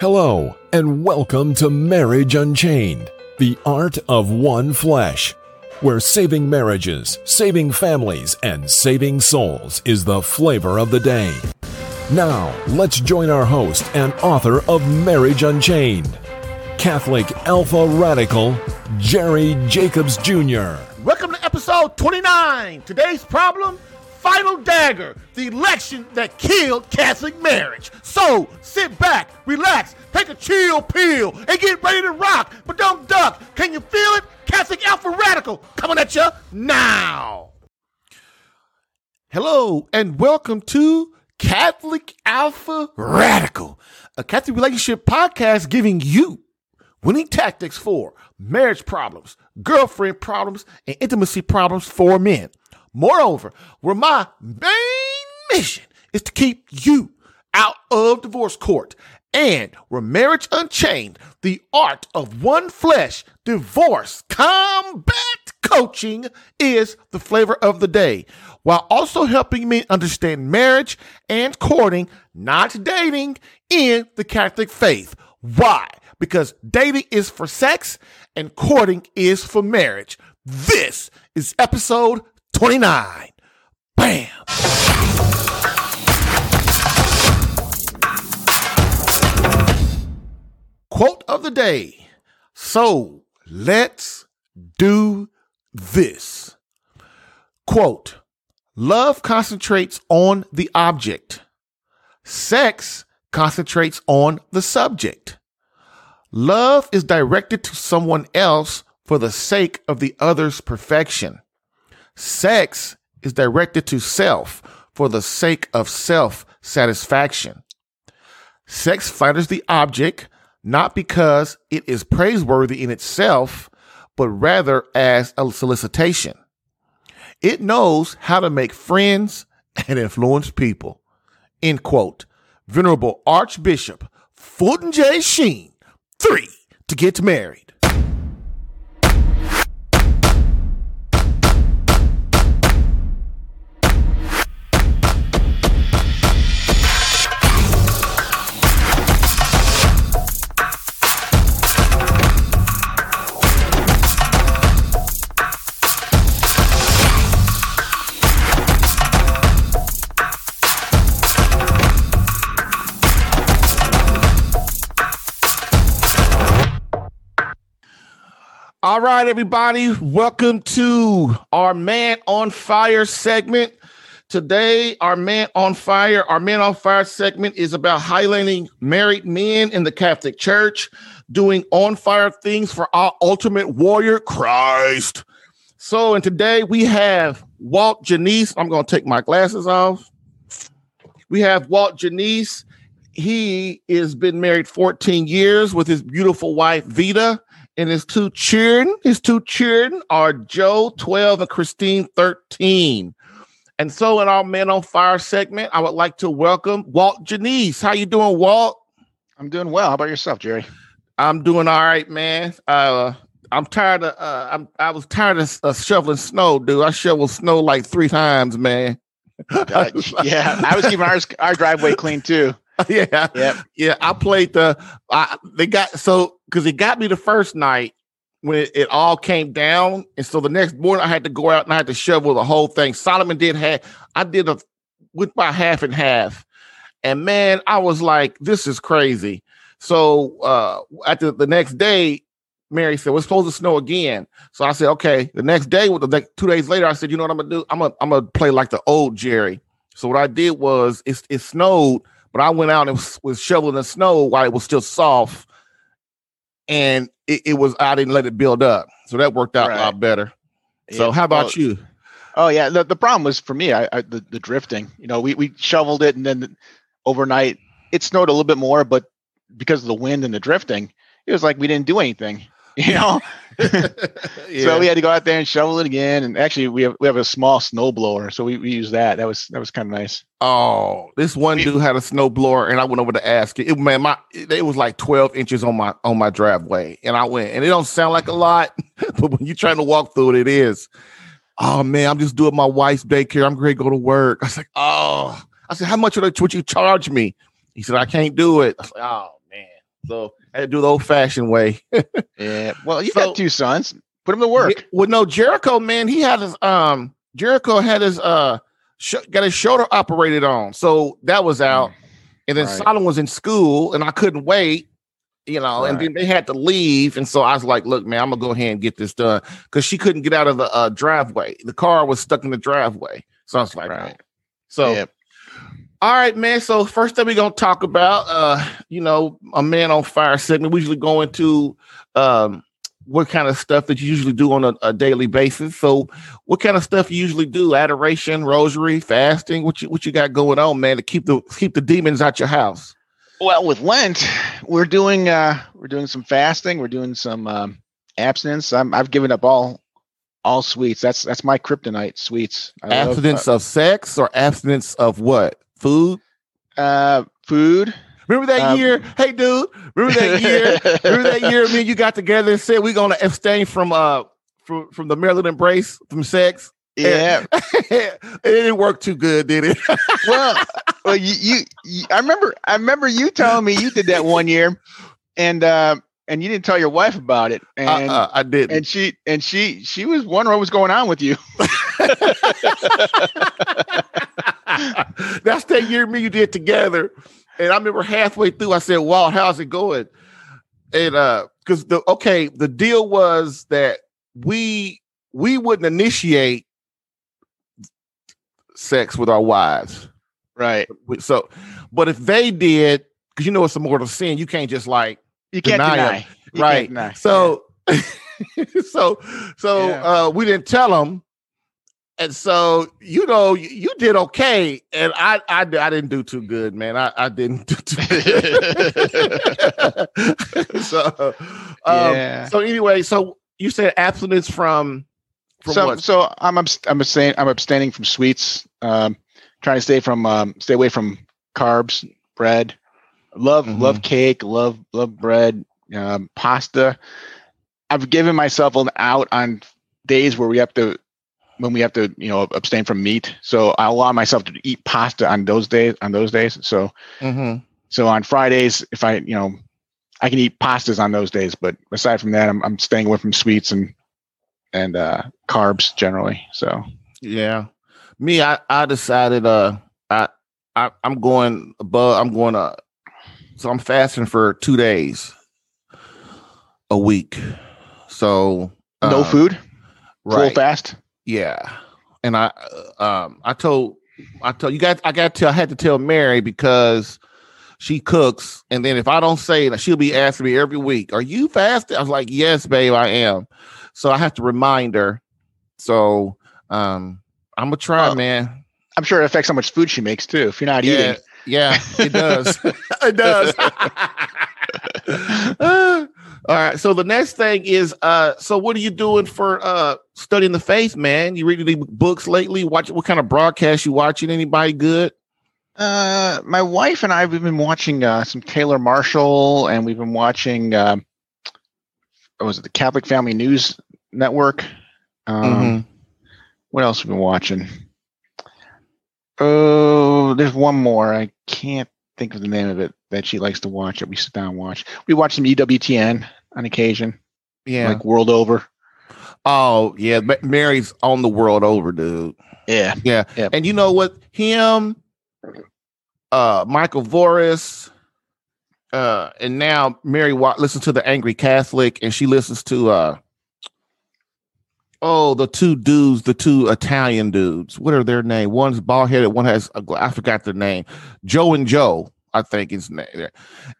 Hello, and welcome to Marriage Unchained, the art of one flesh, where saving marriages, saving families, and saving souls is the flavor of the day. Now, let's join our host and author of Marriage Unchained, Catholic Alpha Radical, Jerry Jacobs Jr. Welcome to episode 29. Today's problem Final Dagger, the election that killed Catholic marriage. So sit back, relax, take a chill pill, and get ready to rock. But don't duck. Can you feel it? Catholic Alpha Radical coming at you now. Hello, and welcome to Catholic Alpha Radical, a Catholic relationship podcast giving you winning tactics for marriage problems, girlfriend problems, and intimacy problems for men. Moreover, where my main mission is to keep you out of divorce court and where marriage unchained, the art of one flesh, divorce, combat coaching is the flavor of the day, while also helping me understand marriage and courting, not dating, in the Catholic faith. Why? Because dating is for sex and courting is for marriage. This is episode 29. Bam! Quote of the day. So let's do this. Quote Love concentrates on the object, sex concentrates on the subject. Love is directed to someone else for the sake of the other's perfection. Sex is directed to self for the sake of self satisfaction. Sex flatters the object not because it is praiseworthy in itself, but rather as a solicitation. It knows how to make friends and influence people. End quote. Venerable Archbishop Fulton J. Sheen, three to get married. All right, everybody, welcome to our Man on Fire segment. Today, our Man on Fire, our Man on Fire segment is about highlighting married men in the Catholic Church doing on fire things for our ultimate warrior, Christ. So, and today we have Walt Janice. I'm going to take my glasses off. We have Walt Janice. He has been married 14 years with his beautiful wife, Vita and his two children, his two children are Joe, 12, and Christine, 13. And so in our Men on Fire segment, I would like to welcome Walt Janice. How you doing, Walt? I'm doing well. How about yourself, Jerry? I'm doing all right, man. Uh, I'm tired of uh, I'm I was tired of uh, shoveling snow, dude. I shoveled snow like three times, man. uh, yeah, I was keeping our our driveway clean too. yeah, yep. yeah. I played the. I, they got so because it got me the first night when it, it, all came down, and so the next morning I had to go out and I had to shovel the whole thing. Solomon did have I did a with my half and half, and man, I was like, this is crazy. So uh after the next day, Mary said, We're supposed to snow again. So I said, Okay. The next day, with the next two days later, I said, You know what I'm gonna do? I'm gonna I'm gonna play like the old Jerry. So what I did was it, it snowed, but I went out and was, was shoveling the snow while it was still soft and it, it, was I didn't let it build up, so that worked out right. a lot better. So yeah. how about well, you? Oh yeah, the, the problem was for me, I, I the, the drifting. You know, we we shoveled it, and then overnight it snowed a little bit more, but because of the wind and the drifting, it was like we didn't do anything. You know, yeah. so we had to go out there and shovel it again. And actually, we have we have a small snow blower, so we, we use that. That was that was kind of nice. Oh, this one dude had a snow blower, and I went over to ask it. it man, my it was like twelve inches on my on my driveway, and I went, and it don't sound like a lot, but when you're trying to walk through it, it is. Oh man, I'm just doing my wife's daycare. I'm going to go to work. I was like, oh, I said, how much would, would you charge me? He said, I can't do it. I was like, oh. So I had to do the old fashioned way. Yeah. Well, you So- got two sons. Put them to work. Well, no, Jericho, man, he had his um Jericho had his uh sh- got his shoulder operated on, so that was out. And then Right. Solomon was in school, and I couldn't wait, you know. And then they had to leave, and so I was like, "Look, man, I'm gonna go ahead and get this done," because she couldn't get out of the uh, driveway. The car was stuck in the driveway, so I was like, Right. "So, Yeah. All right, man. So first thing we're gonna talk about, uh, you know, a man on fire segment. We usually go into um what kind of stuff that you usually do on a, a daily basis. So what kind of stuff you usually do? Adoration, rosary, fasting, what you what you got going on, man, to keep the keep the demons out your house. Well, with Lent, we're doing uh we're doing some fasting. We're doing some um, abstinence. I'm, I've given up all all sweets. That's that's my kryptonite. Sweets. I love, abstinence of sex or abstinence of what? Food? uh, uh, food. Remember that Um, year? Hey dude, remember that year? remember that year me and you got together and said we're gonna abstain from uh from, from the marital embrace from sex? Yeah. it didn't work too good, did it? well, well, you, you, you, I remember, I remember you telling me you did that one year, and uh, and you didn't tell your wife about it, and uh, I didn't. and she and she she was wondering what was going on with you. That's that year me you did together. And I remember halfway through, I said, Wow, how's it going? And uh, because the okay, the deal was that we we wouldn't initiate sex with our wives. Right. So, but if they did, because you know it's a mortal sin, you can't just like You can't Deny deny. You right. Can't deny. So, so, so Yeah. uh, we didn't tell them, and so you know you, you did okay, and I, I I didn't do too good, man. I, I didn't do too good. so, um, Yeah. so anyway, so you said abstinence from from so what? so I'm I'm abstaining I'm abstaining from sweets. Um, trying to stay from um, stay away from carbs, bread. Love Mhm. love cake. Love love bread. Um, pasta. I've given myself an out on days where we have to when we have to you know abstain from meat. So I allow myself to eat pasta on those days on those days. So Mhm. so on Fridays if I you know I can eat pastas on those days, but aside from that, I'm I'm staying away from sweets and and uh, carbs generally. So Yeah. Me, I, I decided uh I, I I'm going above I'm going uh so I'm fasting for two days a week. So no uh, food, full fast. Yeah. And I uh, um I told I told you got I got to I had to tell Mary because she cooks and then if I don't say it, she'll be asking me every week, "Are you fasting?" I was like, "Yes, babe, I am." So I have to remind her. So um I'm gonna try, Well, man. I'm sure it affects how much food she makes too. If you're not Yeah, eating, yeah, it does. it does. Uh, all right. So the next thing is uh so what are you doing for uh studying the faith, man? You reading any books lately? Watch what kind of broadcast you watching? Anybody good? uh, my wife and I we've been watching uh, some Taylor Marshall, and we've been watching. What was it the Catholic Family News Network? Um, Mhm. What else have we've been watching? Oh, there's one more. I can't think of the name of it that she likes to watch. That we sit down and watch. We watch some EWTN on occasion, Yeah. like World Over. oh, yeah. Ma- Mary's on the world over, dude. Yeah, Yeah. Yep. And you know what? Him, uh, Michael Voris, uh, and now Mary wa- listens to the Angry Catholic, and she listens to uh, oh, the two dudes, the two Italian dudes. What are their name? One's bald headed, one has a I forgot their name. Joe and Joe, I think is name.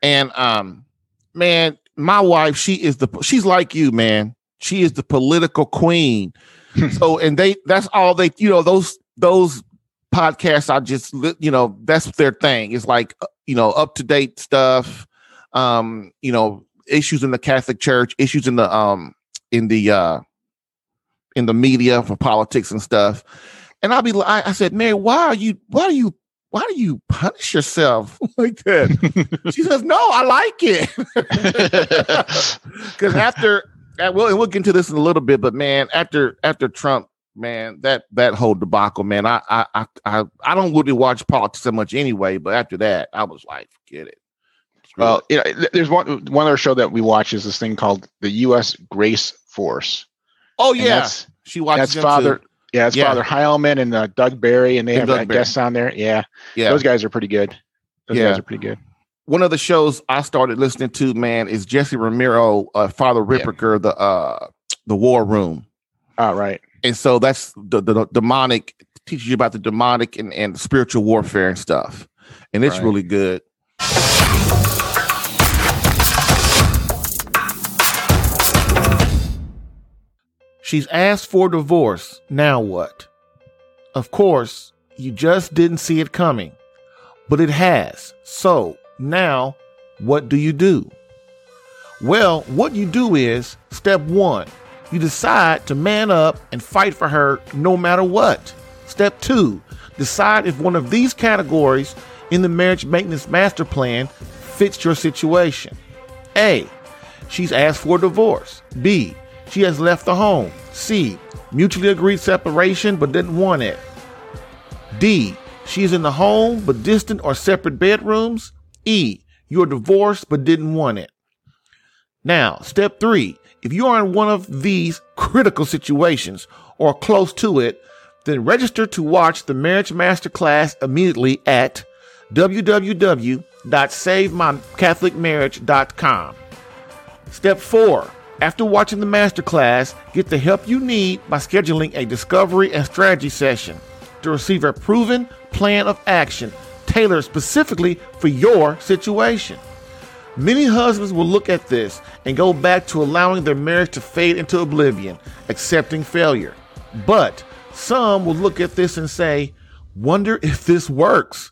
And um, man, my wife, she is the she's like you, man. She is the political queen. so and they that's all they you know those those podcasts I just you know that's their thing. It's like uh, you know up to date stuff. Um, you know issues in the Catholic Church, issues in the um in the uh in the media for politics and stuff. And I'll be like, I said, Mary, why are you why do you why do you punish yourself like that? she says, No, I like it. Because after, well, and we'll get into this in a little bit, but man, after after Trump, man, that that whole debacle, man, I I I I, I don't really watch politics that much anyway. But after that, I was like, forget it, Well, you know, there's one one other show that we watch is this thing called the U.S. Grace Force. Oh yeah, that's she watches that's Father. too. Yeah, it's Yeah. Father Heilman and uh, Doug Barry, and they And have Doug Barry. guests on there. Yeah, Yeah, those guys are pretty good. Those Yeah. guys are pretty good. one of the shows I started listening to, man, is Jesse Romero, uh, Father Ripperger, the uh, the War Room, All right. and so that's the, the, the demonic teaches you about the demonic and, and spiritual warfare and stuff, and it's Right. really good. She's asked for divorce. Now what? Of course, you just didn't see it coming, but it has. So now, what do you do? Well, what you do is step one, you decide to man up and fight for her no matter what. Step two, decide if one of these categories in the marriage maintenance master plan fits your situation. A, she's asked for divorce. B, she has left the home. C, mutually agreed separation but didn't want it. D, she is in the home but distant or separate bedrooms. E, you're divorced but didn't want it. Now, step three if you are in one of these critical situations or close to it, then register to watch the Marriage Masterclass immediately at www.savemycatholicmarriage.com. Step four after watching the masterclass, get the help you need by scheduling a discovery and strategy session to receive a proven plan of action tailored specifically for your situation. Many husbands will look at this and go back to allowing their marriage to fade into oblivion, accepting failure. But some will look at this and say, wonder if this works.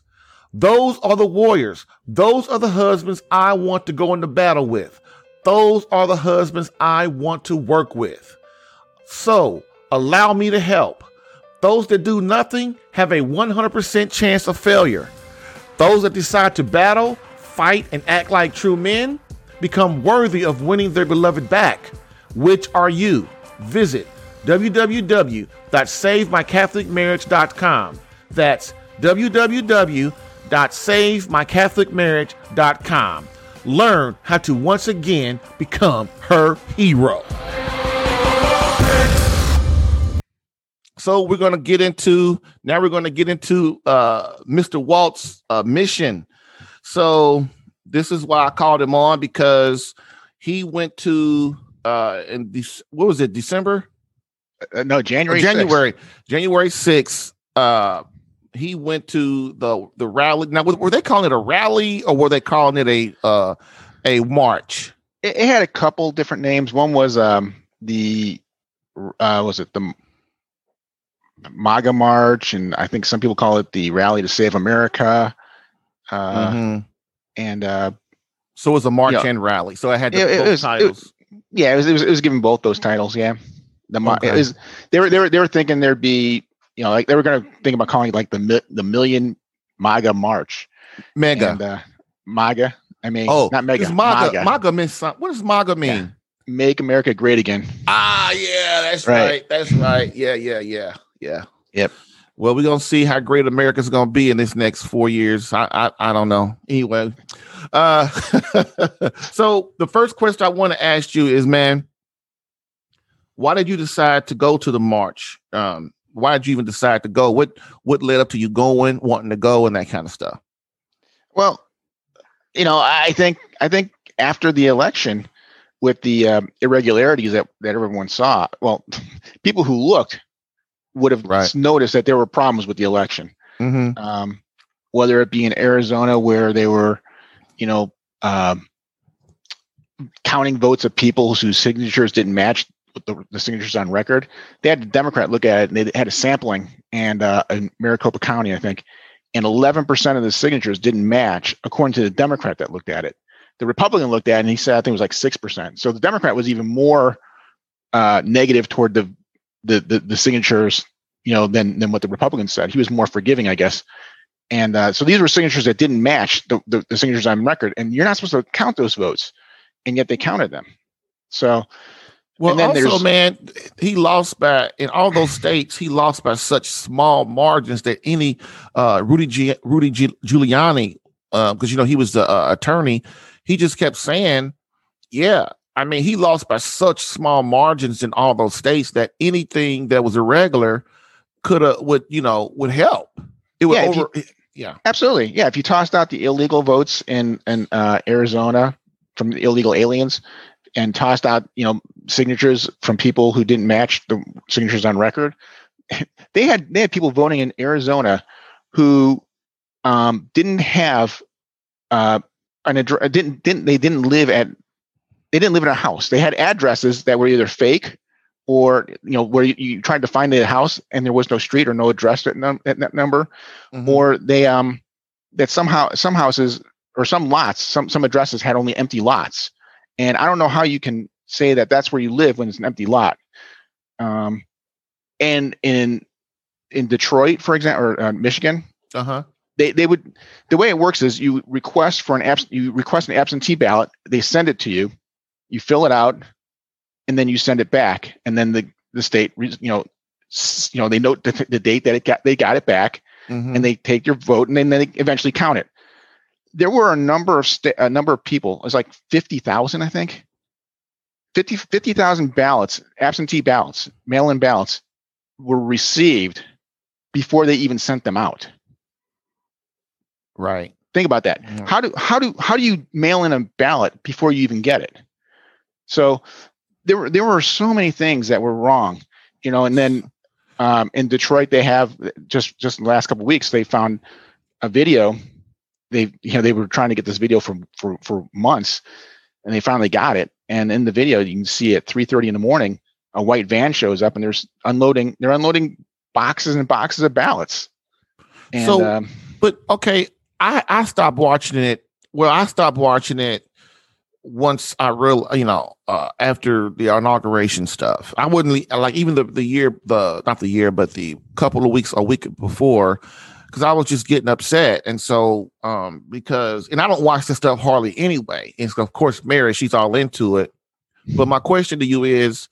Those are the warriors. Those are the husbands I want to go into battle with. Those are the husbands I want to work with. So allow me to help. Those that do nothing have a 100% chance of failure. Those that decide to battle, fight, and act like true men become worthy of winning their beloved back. Which are you? Visit www.savemycatholicmarriage.com. That's www.savemycatholicmarriage.com. Learn how to once again become her hero. So we're going to get into now. We're going to get into uh, Mr. Walt's uh, mission. So this is why I called him on because he went to uh, in Dec- what was it December Uh, no, January. 6th. January January sixth. Uh, he went to the the rally. Now, were they calling it a rally or were they calling it a uh, a march? It, it had a couple different names. One was um the uh was it the MAGA March, and I think some people call it the Rally to Save America. Uh, Mhm. And uh, So it was a march yeah. and rally. So I had It- it both was- it titles. yeah, it was, it was it was given both those titles. Yeah, the Okay. it was they were they were they were thinking there'd be you know like they were going to think about calling it like the the Million MAGA March. Mega. And, uh, MAGA. I mean, oh, not mega. MAGA. MAGA. MAGA means something. What does MAGA mean? Make America Great Again. Ah, yeah, that's Right. right. That's right. Yeah, yeah, yeah, yeah. Yep. Well, we're gonna see how great America's gonna be in this next four years. I I, I don't know. Anyway, uh, so the first question I want to ask you is, man, why did you decide to go to the march? Um, why did you even decide to go? What what led up to you going, wanting to go, and that kind of stuff? Well, you know, I think I think after the election, with the um, irregularities that that everyone saw, well, people who looked would have Right. noticed that there were problems with the election. Mm-hmm. Um, whether it be in Arizona where they were, you know, um, counting votes of people whose signatures didn't match the, the signatures on record, they had the Democrat look at it and they had a sampling and uh, in Maricopa County, I think, and 11% of the signatures didn't match according to the Democrat that looked at it. The Republican looked at it and he said I think it was like six percent. So the Democrat was even more uh, negative toward the, the the the signatures, you know, than than what the Republicans said. He was more forgiving, I guess. And uh, so these were signatures that didn't match the, the, the signatures on record, and you're not supposed to count those votes, and yet they counted them. So Well, also, man, he lost by in all those states. He lost by such small margins that any uh, Rudy Gi- Rudy Gi- Giuliani because you know he was the uh, attorney. He just kept saying, "Yeah, I mean, he lost by such small margins in all those states that anything that was irregular could have would you know would help. It would Yeah, over. you- yeah, Absolutely. Yeah. If you tossed out the illegal votes in, in uh, Arizona from the illegal aliens and tossed out, you know, signatures from people who didn't match the signatures on record, they had they had people voting in Arizona who um, didn't have uh, an address. Didn't didn't they didn't live at they didn't live in a house. They had addresses that were either fake or you know where you, you tried to find a house and there was no street or no address at, num- at that number Mhm. or they um that somehow some houses or some lots some some addresses had only empty lots and i don't know how you can say that that's where you live when it's an empty lot um and in in detroit for example or uh, michigan uh huh. they they would the way it works is you request for an abs- you request an absentee ballot they send it to you you fill it out and then you send it back and then the the state you know you know they note the, the date that it got they got it back Mm-hmm. and they take your vote and then they eventually count it. There were a number of sta- a number of people. It was like fifty thousand, I think. 50 50,000 ballots, absentee ballots, mail-in ballots, were received before they even sent them out. right. Think about that. Mhm. How do how do how do you mail in a ballot before you even get it? So there were there were so many things that were wrong, you know. And then um, in Detroit, they have just just in the last couple of weeks they found a video. They you know they were trying to get this video for for for months, and they finally got it. And in the video, you can see at 3:30 in the morning, a white van shows up and there's unloading. They're unloading boxes and boxes of ballots. And So- um, But okay, I I stopped watching it. Well, I stopped watching it once I real you know uh, after the inauguration stuff. I wouldn't like even the the year the not the year but the couple of weeks a week before because I was just getting upset and so um because and I don't watch this stuff hardly anyway. And so of course Mary she's all into it. But my question to you is,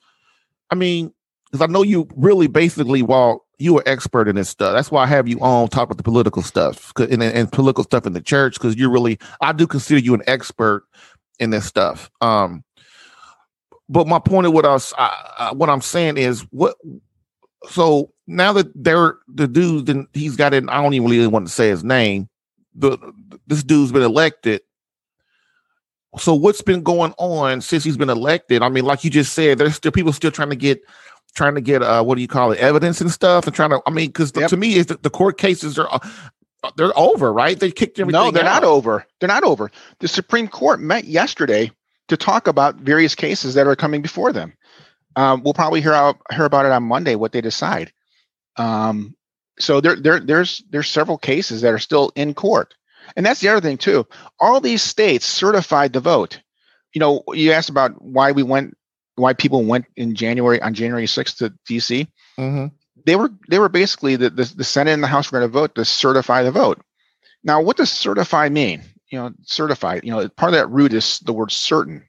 I mean, because I know you really basically well you are expert in this stuff. That's why I have you on talk about the political stuff and, and political stuff in the church because you're really I do consider you an expert in this stuff. Um, but my point of what I was, I, I, what I'm saying is what. So now that they're the dude, then he's got it. I don't even really want to say his name. The this dude's been elected. So what's been going on since he's been elected? I mean, like you just said, there's still people still trying to get trying to get uh what do you call it evidence and stuff and trying to I mean because Yep. to me is the, the court cases are uh, they're over right they kicked everything No, they're out. not over. They're not over. The Supreme Court met yesterday to talk about various cases that are coming before them. Um, we'll probably hear out, hear about it on Monday what they decide. Um, so there, there, there's there's several cases that are still in court, and that's the other thing too. All these states certified the vote. You know, you asked about why we went, why people went in January on January 6th to DC Mhm. they were they were basically the, the, the Senate and the House were going to vote to certify the vote. Now, what does certify mean? You know, certify. You know, part of that root is the word certain.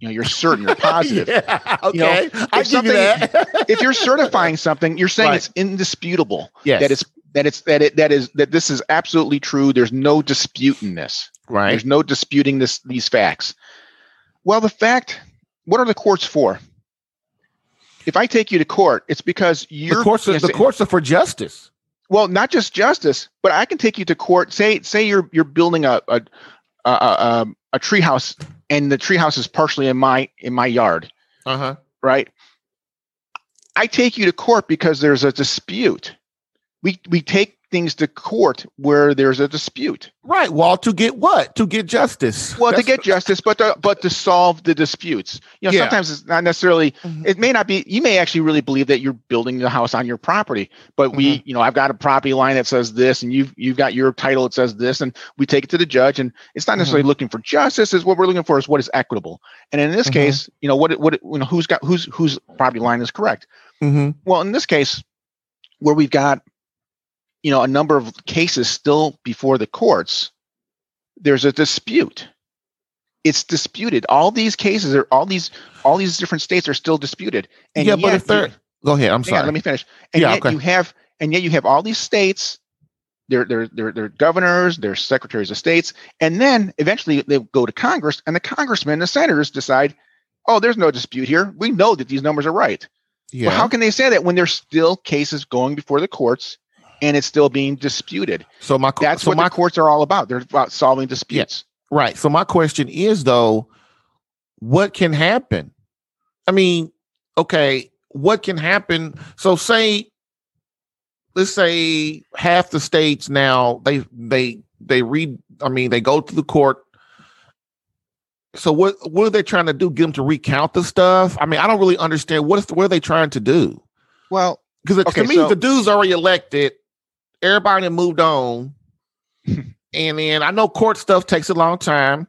You know, you're certain, you're positive. Yeah, okay, You know, I give you that. if you're certifying something, you're saying Right. it's indisputable. yes, That it's that it's that it that is that this is absolutely true. There's no dispute in this. right. There's no disputing this these facts. Well, the fact. What are the courts for? If I take you to court, it's because you're The courts, are, yes, the courts are for justice. well not just justice but i can take you to court say say you're you're building a a a, a, a tree house and the treehouse is partially in my in my yard Uh huh. right i take you to court because there's a dispute we we take things to court where there's a dispute Right. Well, to get what? To get justice. well to get justice but to, but to solve the disputes you know Yeah. sometimes it's not necessarily Mhm. it may not be you may actually really believe that you're building the house on your property but we you know i've got a property line that says this and you've you've got your title that says this and we take it to the judge and it's not necessarily looking for justice is what we're looking for is what is equitable and in this Mhm. case you know what what you know who's got whose whose property line is correct Mhm. well in this case where we've got you know a number of cases still before the courts there's a dispute it's disputed all these cases are all these all these different states are still disputed and yeah, but yet if they're go ahead. I'm hang on, sorry. let me finish and Yeah, yet okay. you have and yet you have all these states their their their their governors, their secretaries of states, and then eventually they go to Congress, and the congressmen and the senators decide, oh, there's no dispute here. We know that these numbers are right. Yeah. Well, how can they say that when there's still cases going before the courts and it's still being disputed? so my That's so what my the courts are all about. They're about solving disputes. Right. So my question is though, what can happen? I mean, okay, what can happen? So say let's say half the states now they they they read I mean they go to the court. So what what are they trying to do? Get them to recount the stuff? I mean, I don't really understand what is what are they trying to do? Well, Because Okay, to me, so- the dude's already elected. Everybody moved on. and then I know court stuff takes a long time.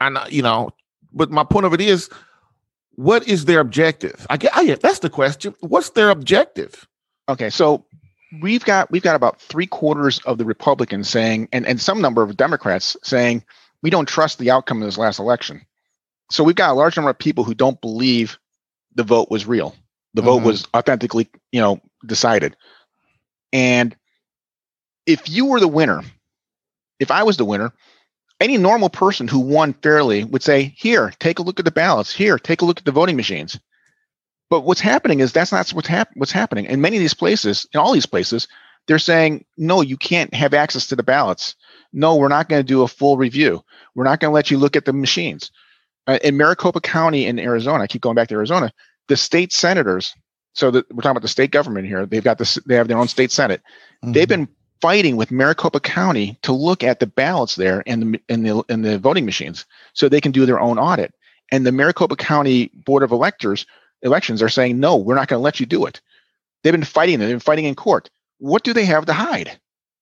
I know, you know, but my point of it is, what is their objective? I get, I get that's the question. What's their objective? okay, so we've got we've got about three quarters of the Republicans saying, and and some number of Democrats saying, we don't trust the outcome of this last election. So we've got a large number of people who don't believe the vote was real. The vote Mhm. was authentically, you know, decided. And if you were the winner, if I was the winner, any normal person who won fairly would say, "Here, take a look at the ballots. Here, take a look at the voting machines." But what's happening is that's not what's, hap- what's happening. In many of these places, in all these places, they're saying, "No, you can't have access to the ballots. No, we're not going to do a full review. We're not going to let you look at the machines." Uh, in Maricopa County in Arizona, I keep going back to Arizona. The state senators, so that we're talking about the state government here. They've got this. They have their own state senate. They've been fighting with Maricopa County to look at the ballots there and the and the and the voting machines so they can do their own audit. And the Maricopa County Board of Electors elections are saying no, we're not going to let you do it. They've been fighting. They've been fighting in court. What do they have to hide?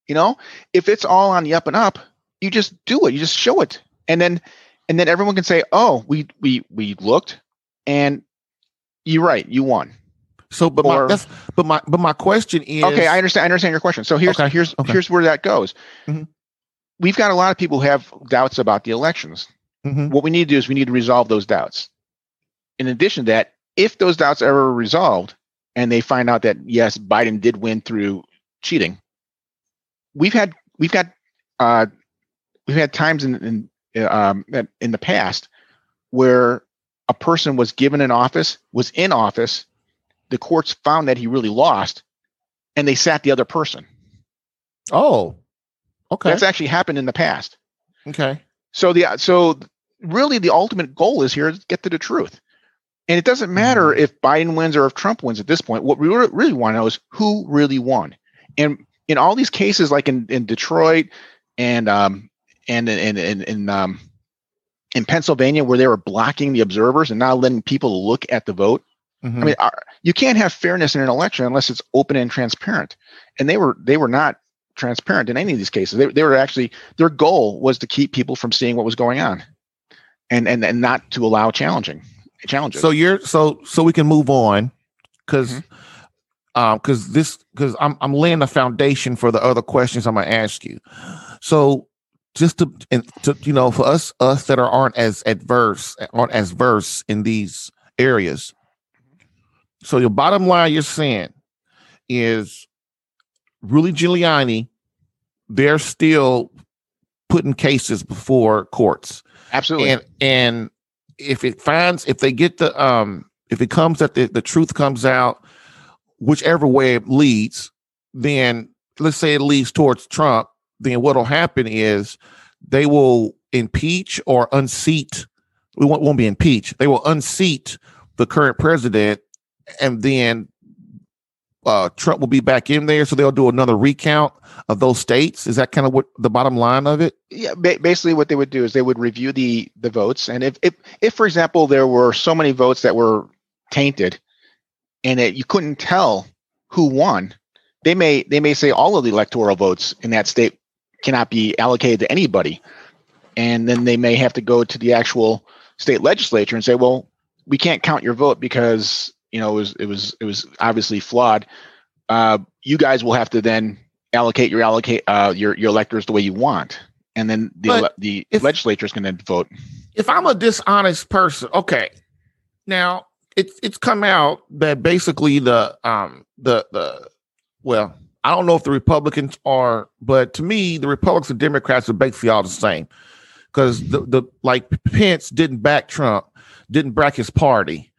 You know, if it's all on the up and up, you just do it. You just show it, and then and then everyone can say, oh, we we we looked, and you're right, you won. So, but my that's but my but my question is Okay, I understand. I understand your question. So here's Okay, here's okay. here's where that goes. Mhm. We've got a lot of people who have doubts about the elections. Mhm. What we need to do is we need to resolve those doubts. In addition to that, if those doubts are ever resolved and they find out that yes, Biden did win through cheating, we've had we've got uh, we've had times in in um, that- in the past where a person was given an office, was in office, the courts found that he really lost, and they sat the other person. Oh, okay, That's actually happened in the past. okay. So the so really the ultimate goal is here is get to the truth. And it doesn't matter if Biden wins or if Trump wins at this point. What we really want to know is who really won. And in all these cases, like in, in Detroit and um and in in, in um in Pennsylvania, where they were blocking the observers and not letting people look at the vote. Mhm. I mean, you can't have fairness in an election unless it's open and transparent. And they were they were not transparent in any of these cases. They, they were actually their goal was to keep people from seeing what was going on, and and and not to allow challenging challenges. So you're so so we can move on because Mm-hmm. um because this because I'm I'm laying the foundation for the other questions I'm gonna ask you. So just to and to you know for us us that are aren't as adverse aren't as verse in these areas. So your bottom line you're saying is Rudy Giuliani, they're still putting cases before courts. Absolutely, and and if it finds if they get the um if it comes that the, the truth comes out whichever way it leads then let's say it leads towards trump then what'll happen is they will impeach or unseat we won't, won't be impeached they will unseat the current president and then uh trump will be back in there so they'll do another recount of those states is that kind of what the bottom line of it yeah. Ba- basically, what they would do is they would review the the votes, and if if if for example there were so many votes that were tainted, and that you couldn't tell who won, they may they may say all of the electoral votes in that state cannot be allocated to anybody, and then they may have to go to the actual state legislature and say, well, we can't count your vote because you know it was it was it was obviously flawed. Uh, you guys will have to then allocate your allocate uh, your your electors the way you want, and then the ele- the if- legislature is going to vote. if I'm a dishonest person, okay. Now it's it's come out that basically the um the the well, I don't know if the Republicans are, but to me, the Republicans and Democrats are basically all the same. Because the, the like Pence didn't back Trump, didn't back his party.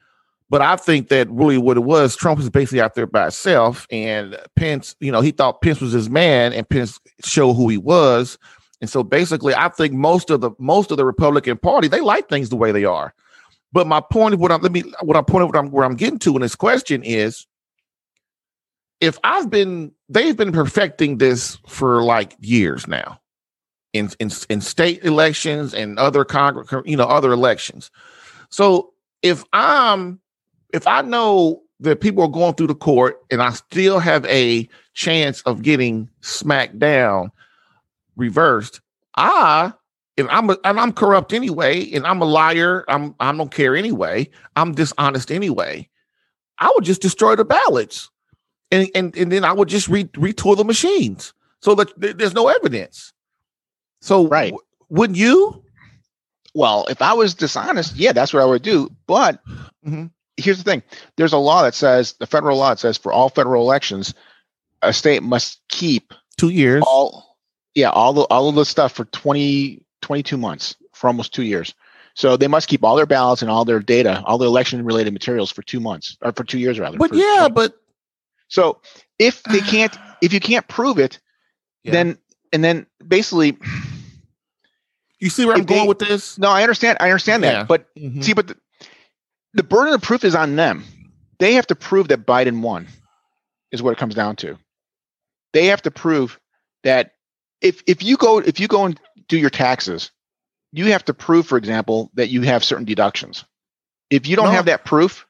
But I think that really what it was, Trump was basically out there by himself, and Pence, you know, he thought Pence was his man, and Pence showed who he was. And so basically, I think most of the most of the Republican Party they like things the way they are. But my point of what I'm let me what I'm point of what I'm where I'm getting to in this question is if I've been they've been perfecting this for like years now in in, in state elections and other congress you know other elections. So if I'm if I know that people are going through the court and I still have a chance of getting smacked down reversed, I if I'm a, and I'm corrupt anyway, and I'm a liar, I'm I don't care anyway. I'm dishonest anyway. I would just destroy the ballots, and and and then I would just re, retool the machines so that th- there's no evidence. So Right. w- wouldn't you? Well, if I was dishonest, yeah, that's what I would do. But Mhm. Here's the thing: there's a law that says the federal law that says for all federal elections, a state must keep Two years. all yeah all the all of the stuff for 20 22 months for almost two years so they must keep all their ballots and all their data all the election related materials for two months or for two years rather but yeah, 20 but so if they can't if you can't prove it Yeah. then and then basically you see where I'm they- going with this? no i understand i understand that Yeah. but Mhm. see but the, the burden of proof is on them they have to prove that biden won is what it comes down to they have to prove that if if you go if you go and do your taxes you have to prove for example that you have certain deductions if you don't No. have that proof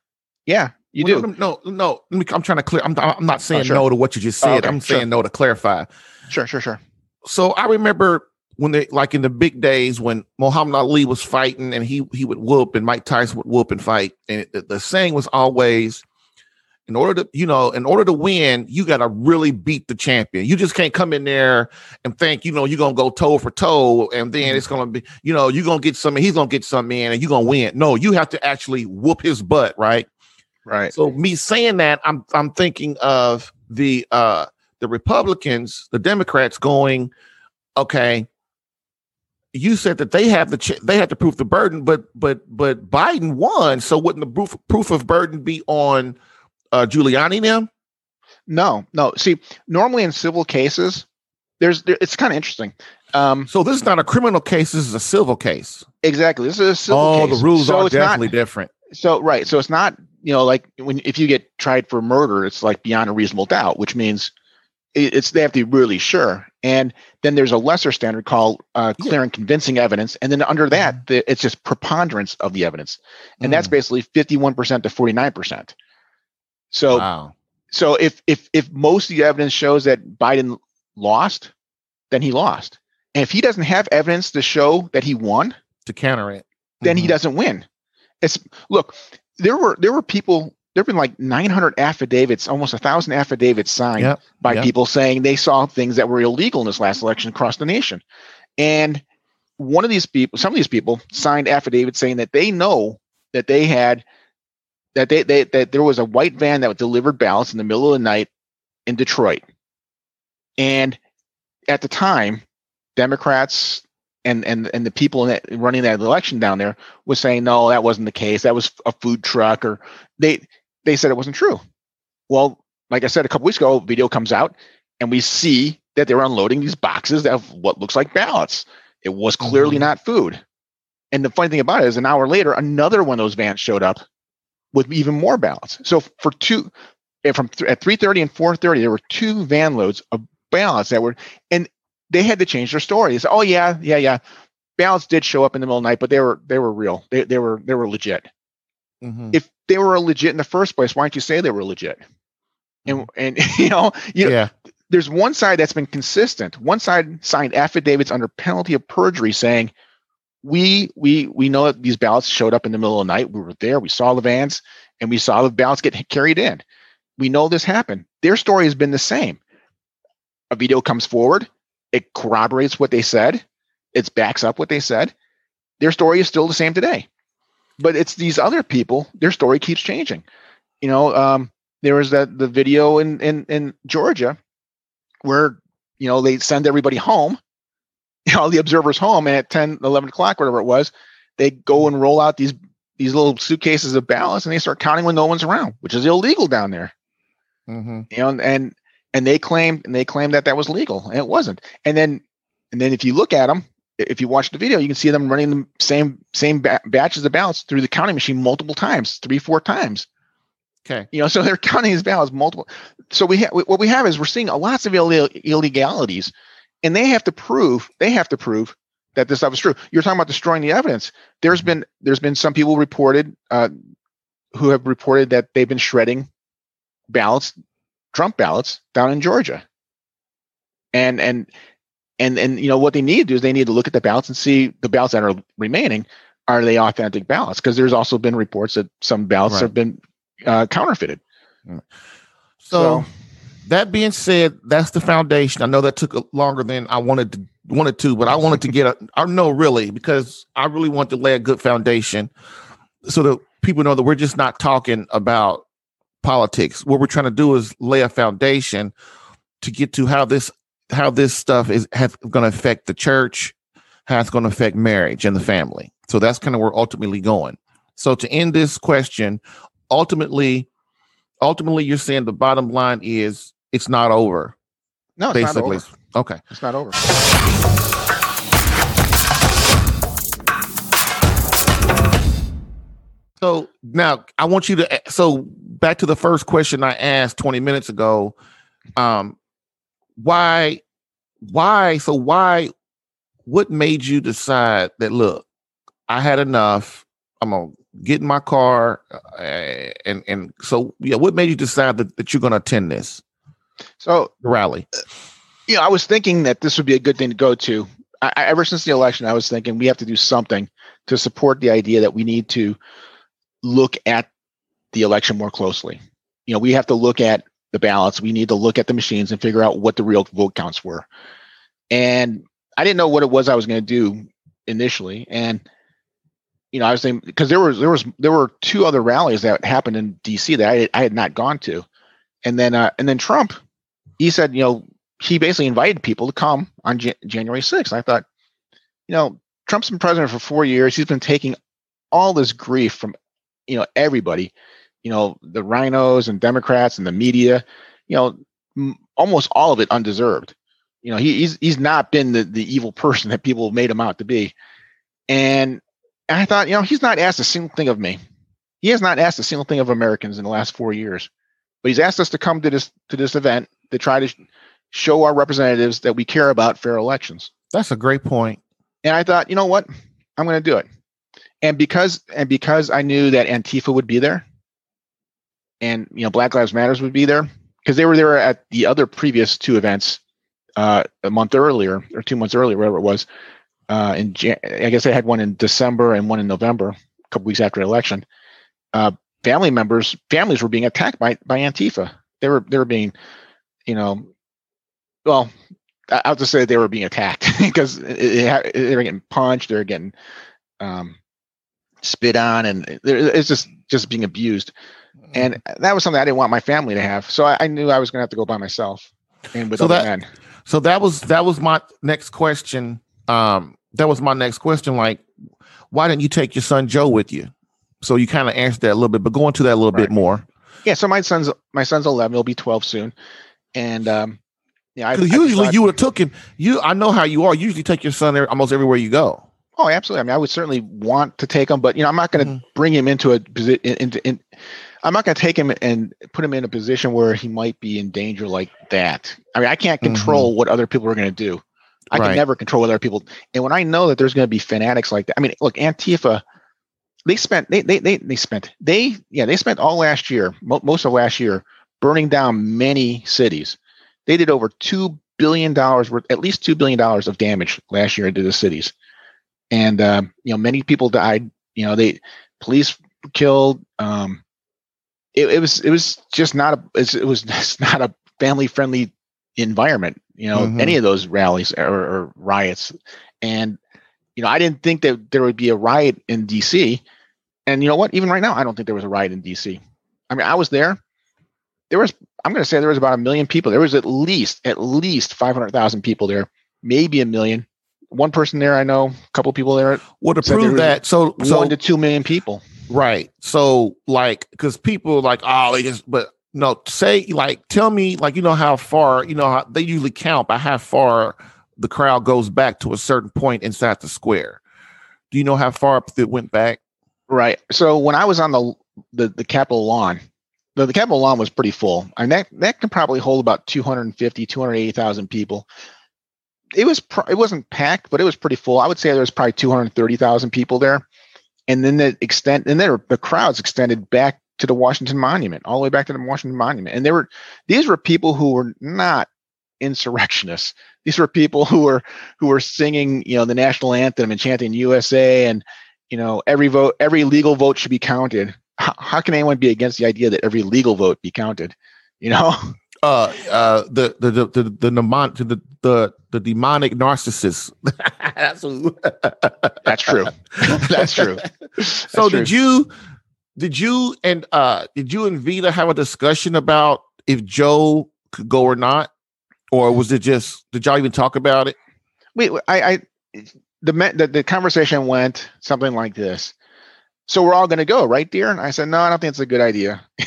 yeah you Well, do No, no, no. I'm trying to clear. I'm, I'm not oh, saying sure. no to what you just Oh, said. okay, I'm sure. saying no to clarify. sure sure sure so I remember when they like in the big days when Muhammad Ali was fighting and he he would whoop and Mike Tyson would whoop and fight. And it, the, the saying was always in order to you know in order to win you got to really beat the champion. You just can't come in there and think you know you're gonna go toe for toe and then it's gonna be you know you're gonna get something he's gonna get something in and you're gonna win. No you have to actually whoop his butt right? Right. So me saying that, I'm I'm thinking of the uh the Republicans, the Democrats going, okay. You said that they have the ch- they had to prove the burden, but but but Biden won, so wouldn't the proof proof of burden be on uh Giuliani now? no no see normally in civil cases there's there, it's kind of interesting um So this is not a criminal case; this is a civil case. exactly this is a civil oh, case. the rules so are it's not- definitely different. So right, so it's not you know like when if you get tried for murder, it's like beyond a reasonable doubt, which means it's they have to be really sure. And then there's a lesser standard called uh, clear and convincing evidence, and then under that, the, it's just preponderance of the evidence, and that's Mm. basically 51% to 49%. So wow. so if if if most of the evidence shows that Biden lost, then he lost. And if he doesn't have evidence to show that he won, To counter it, then he Mhm. doesn't win. It's look, there were there were people there've been like 900 affidavits, almost a thousand affidavits signed Yep, by yep. people saying they saw things that were illegal in this last election across the nation. And one of these people, some of these people signed affidavits saying that they know that they had that they, they that there was a white van that delivered ballots in the middle of the night in Detroit. And at the time, Democrats and and and the people in that, running that election down there was saying no, that wasn't the case. That was a food truck, or they they said it wasn't true. Well, like I said a couple weeks ago, video comes out and we see that they're unloading these boxes of what looks like ballots. It was clearly Mhm. not food. And the funny thing about it is, an hour later, another one of those vans showed up with even more ballots. So for two, from th- at three thirty and four thirty, there were two van loads of ballots that were, and they had to change their story. They said, "Oh yeah, yeah, yeah, ballots did show up in the middle of the night, but they were they were real. They they were they were legit. Mhm. If they were legit in the first place, why don't you say they were legit?" And and you know you yeah, there's one side that's been consistent. One side signed affidavits under penalty of perjury saying, "We we we know that these ballots showed up in the middle of the night. We were there. We saw the vans, and we saw the ballots get carried in. We know this happened." Their story has been the same. A video comes forward. It corroborates what they said. It backs up what they said. Their story is still the same today. But it's these other people. Their story keeps changing. You know, um, there was that the video in in in Georgia where you know they send everybody home, you know, the observers home, and at 10, 11 o'clock, whatever it was, they go and roll out these these little suitcases of ballots and they start counting when no one's around, which is illegal down there. Mm-hmm. You know, and and they claimed and they claimed that that was legal, and it wasn't. And then and then if you look at them, if you watch the video, you can see them running the same same ba- batches of ballots through the counting machine multiple times, three, four times. Okay. You know, so they're counting these ballots multiple. So we have what we have is we're seeing lots of Ill- illegalities, and they have to prove they have to prove that this stuff is true. You're talking about destroying the evidence. There's been there's been some people reported uh, who have reported that they've been shredding ballots, Trump ballots down in Georgia, and and and and you know what they need to do is they need to look at the ballots and see the ballots that are remaining are they authentic ballots because there's also been reports that some ballots Right. have been uh, counterfeted. So, So- that being said, that's the foundation. I know that took longer than I wanted to wanted to, but I wanted to get a I know really because I really want to lay a good foundation so that people know that we're just not talking about politics. What we're trying to do is lay a foundation to get to how this how this stuff is going to affect the church, how it's going to affect marriage and the family. So that's kind of where ultimately going. So to end this question, ultimately ultimately you're saying the bottom line is it's not over No, it's basically not over. okay It's not over. so now i want you to so back to the first question i asked 20 minutes ago um why why so why what made you decide that look i had enough i'm gonna get in my car uh, and and so yeah what made you decide that, that you're gonna attend this So rally you know, I was thinking that this would be a good thing to go to. I, I, ever since the election, I was thinking we have to do something to support the idea that we need to look at the election more closely. You know, we have to look at the ballots. We need to look at the machines and figure out what the real vote counts were. And I didn't know what it was I was going to do initially. And you know, I was thinking because there was there was there were two other rallies that happened in D.C. that I, I had not gone to, and then uh, and then Trump, he said, you know, he basically invited people to come on Jan- January 6th. I thought, you know, Trump's been president for four years. He's been taking all this grief from, you know, everybody, you know, the RINOs and Democrats and the media, you know, m- almost all of it undeserved. You know, he, he's he's not been the, the evil person that people made him out to be. And I thought, you know, he's not asked a single thing of me. He has not asked a single thing of Americans in the last four years. But he's asked us to come to this to this event to try to show our representatives that we care about fair elections. that's a great point. point And I thought, you know what? I'm going to do it. And because and because I knew that Antifa would be there and you know Black Lives Matters would be there because they were there at the other previous two events uh, a month earlier or two months earlier, whatever it was. Uh, in Jan- I guess they had one in December and one in November, a couple weeks after the election. Uh, family members, families were being attacked by by Antifa. They were they were being, you know, well, I'll just say they were being attacked because they were getting punched, they were getting um, spit on, and it- it's just just being abused. And that was something I didn't want my family to have, so I, I knew I was going to have to go by myself and with So other that- men. So that was that was my next question. Um, that was my next question. Like, why didn't you take your son Joe with you? So you kind of answered that a little bit, but go into that a little bit more. Yeah, so my son's my son's eleven; he'll be twelve soon, and um, yeah, I, I usually thought- you would have took him. You, I know how you are. You usually take your son there almost everywhere you go. Oh, absolutely. I mean, I would certainly want to take him, but you know, I'm not going to Mhm. bring him into a position. Into, in, I'm not going to take him and put him in a position where he might be in danger like that. I mean, I can't control what other people are going to do. I Right. can never control what other people. And when I know that there's going to be fanatics like that, I mean, look, Antifa, they spent they they they, they spent they yeah they spent all last year, mo- most of last year, burning down many cities. They did over two billion dollars worth, at least two billion dollars of damage last year into the cities and um, you know many people died you know they police killed um it, it was it was just not a it was just not a family friendly environment you know Mhm. any of those rallies or, or riots and you know i didn't think that there would be a riot in dc and you know what even right now i don't think there was a riot in dc i mean i was there there was I'm going to say there was about a million people. There was at least at least 500,000 people there, maybe a million. One person there I know, a couple people there. Well, to said there prove that, so so one to two million people. Right. So like because people like, oh, they just but no, say like tell me like you know how far, you know how they usually count by how far the crowd goes back to a certain point inside the square. Do you know how far it went back? Right. So when I was on the the, the Capitol lawn, the, the Capitol lawn was pretty full. I mean, that that can probably hold about 250, 280,000 people. It was pr- it wasn't packed, but it was pretty full. I would say there was probably 230,000 people there. And then the extent and there the crowds extended back to the Washington Monument, all the way back to the Washington Monument. And they were these were people who were not insurrectionists. These were people who were who were singing, you know, the national anthem and chanting USA and you know every vote, every legal vote should be counted. How, how can anyone be against the idea that every legal vote be counted? You know, Uh uh the the the the the, mnemon- the, the, the demonic narcissist. That's who that's true. that's true. so That's did you did you and uh did you and Vita have a discussion about if Joe could go or not? Or was it just did y'all even talk about it? Wait, I, I the, the the conversation went something like this. So we're all going to go, right, dear? And I said, no, I don't think it's a good idea.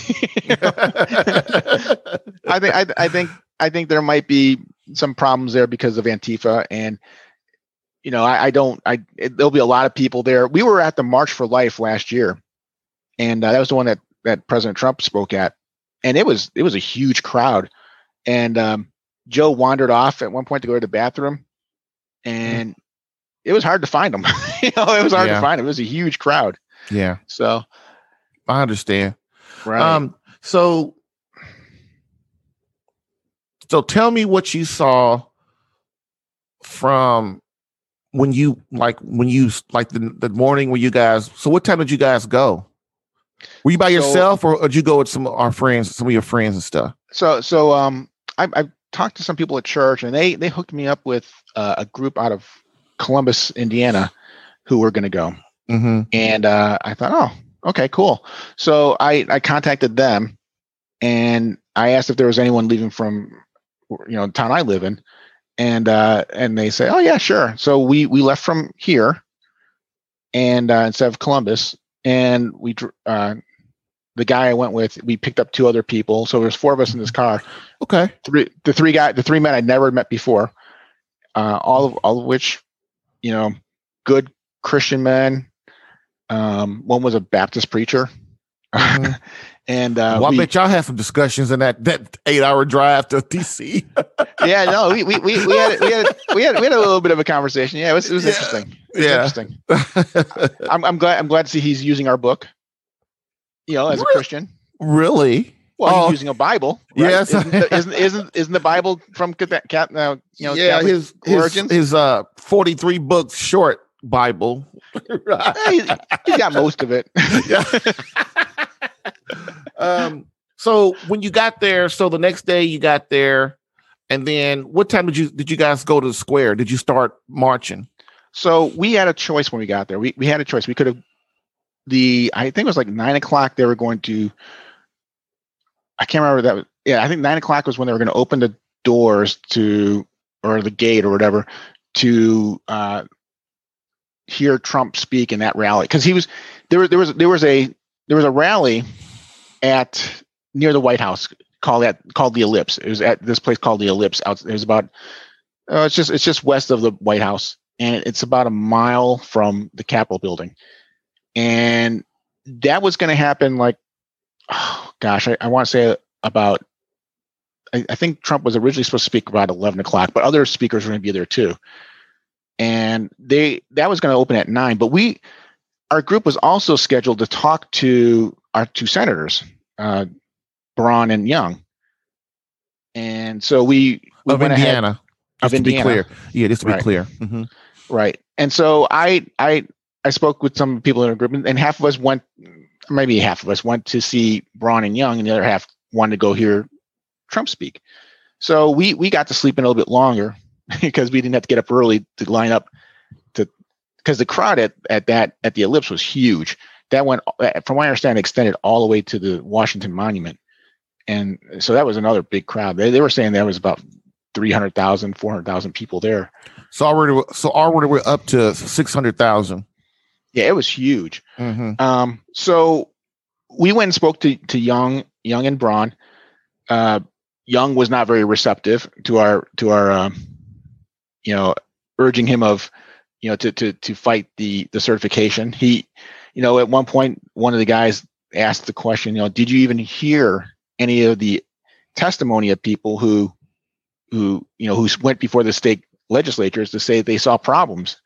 I think I, I think I think there might be some problems there because of Antifa, and you know, I, I don't. I it, there'll be a lot of people there. We were at the March for Life last year, and uh, that was the one that that President Trump spoke at, and it was it was a huge crowd, and um, Joe wandered off at one point to go to the bathroom, and it was hard to find him. you know, it was hard Yeah. to find him. It was a huge crowd. Yeah, So, I understand. right. Um, so, so tell me what you saw from when you like when you like the, the morning when you guys. So, what time did you guys go? Were you by So- yourself, or, or did you go with some of our friends, some of your friends and stuff? so so um I, I talked to some people at church and they they hooked me up with uh, a group out of Columbus, Indiana, who were going to go. Mm-hmm. And uh, I thought, oh, okay, cool. So I I contacted them and I asked if there was anyone leaving from you know the town I live in, and uh, and they say, oh yeah, sure. So we we left from here, and uh, instead of Columbus, and we uh, the guy I went with, we picked up two other people. So there's four of us in this car. Okay. Three the three guy the three men I'd never met before, uh, all of all of which, you know, good Christian men. Um, one was a Baptist preacher. Mhm. and uh, well, we- I bet y'all had some discussions in that that eight hour drive to DC. yeah, no, we we we, we had we had we had we had a little bit of a conversation. Yeah, it was it was Yeah. interesting. It was Yeah. interesting. I'm I'm glad I'm glad to see he's using our book. You know, as a Christian. really? Well, Oh. he's using a Bible. Right? Yes. Isn't, the- isn't isn't isn't the Bible from Cat, cat uh, you know yeah, Catholic his his, origins? his uh forty three books short Bible. He's- he's got most of it. Yeah. um. So when you got there, so the next day you got there, and then what time did you did you guys go to the square? Did you start marching? So we had a choice when we got there. We we had a choice. We could have the I think it was like nine o'clock. They were going to. I can't remember that. Was, yeah, I think nine o'clock was when they were going to open the doors to or the gate or whatever to uh, hear Trump speak in that rally because he was there. There was there was a there was a rally at near the White House called that called the Ellipse. It was at this place called the Ellipse. Out it was about. Uh, it's just it's just west of the White House and it's about a mile from the Capitol building. And that was going to happen like, oh, gosh, I, I want to say about, I, I think Trump was originally supposed to speak about 11 o'clock, but other speakers were going to be there too. And they, that was going to open at nine, but we, our group was also scheduled to talk to our two senators, uh, Braun and Young. And so we, we of went ahead- Indiana. Of Just to be Indiana. clear. Yeah, just to be Right. clear. Mhm. Right. And so I I I spoke with some people in our group and, and half of us went maybe half of us went to see Braun and Young and the other half wanted to go hear Trump speak. So we we got to sleep in a little bit longer because we didn't have to get up early to line up to because the crowd at, at that at the ellipse was huge. That went uh, from what I understand extended all the way to the Washington Monument. and so that was another big crowd. They they were saying there was about 300,000, 400,000 people there. So already, so already we're up to six hundred thousand. Yeah, it was huge. Mm-hmm. Um, so we went and spoke to to Young, Young and Braun. Uh, Young was not very receptive to our to our, um, you know, urging him of, you know, to to to fight the the certification. He, you know, at one point, one of the guys asked the question, you know, did you even hear any of the testimony of people who, who you know, who went before the state legislatures to say they saw problems?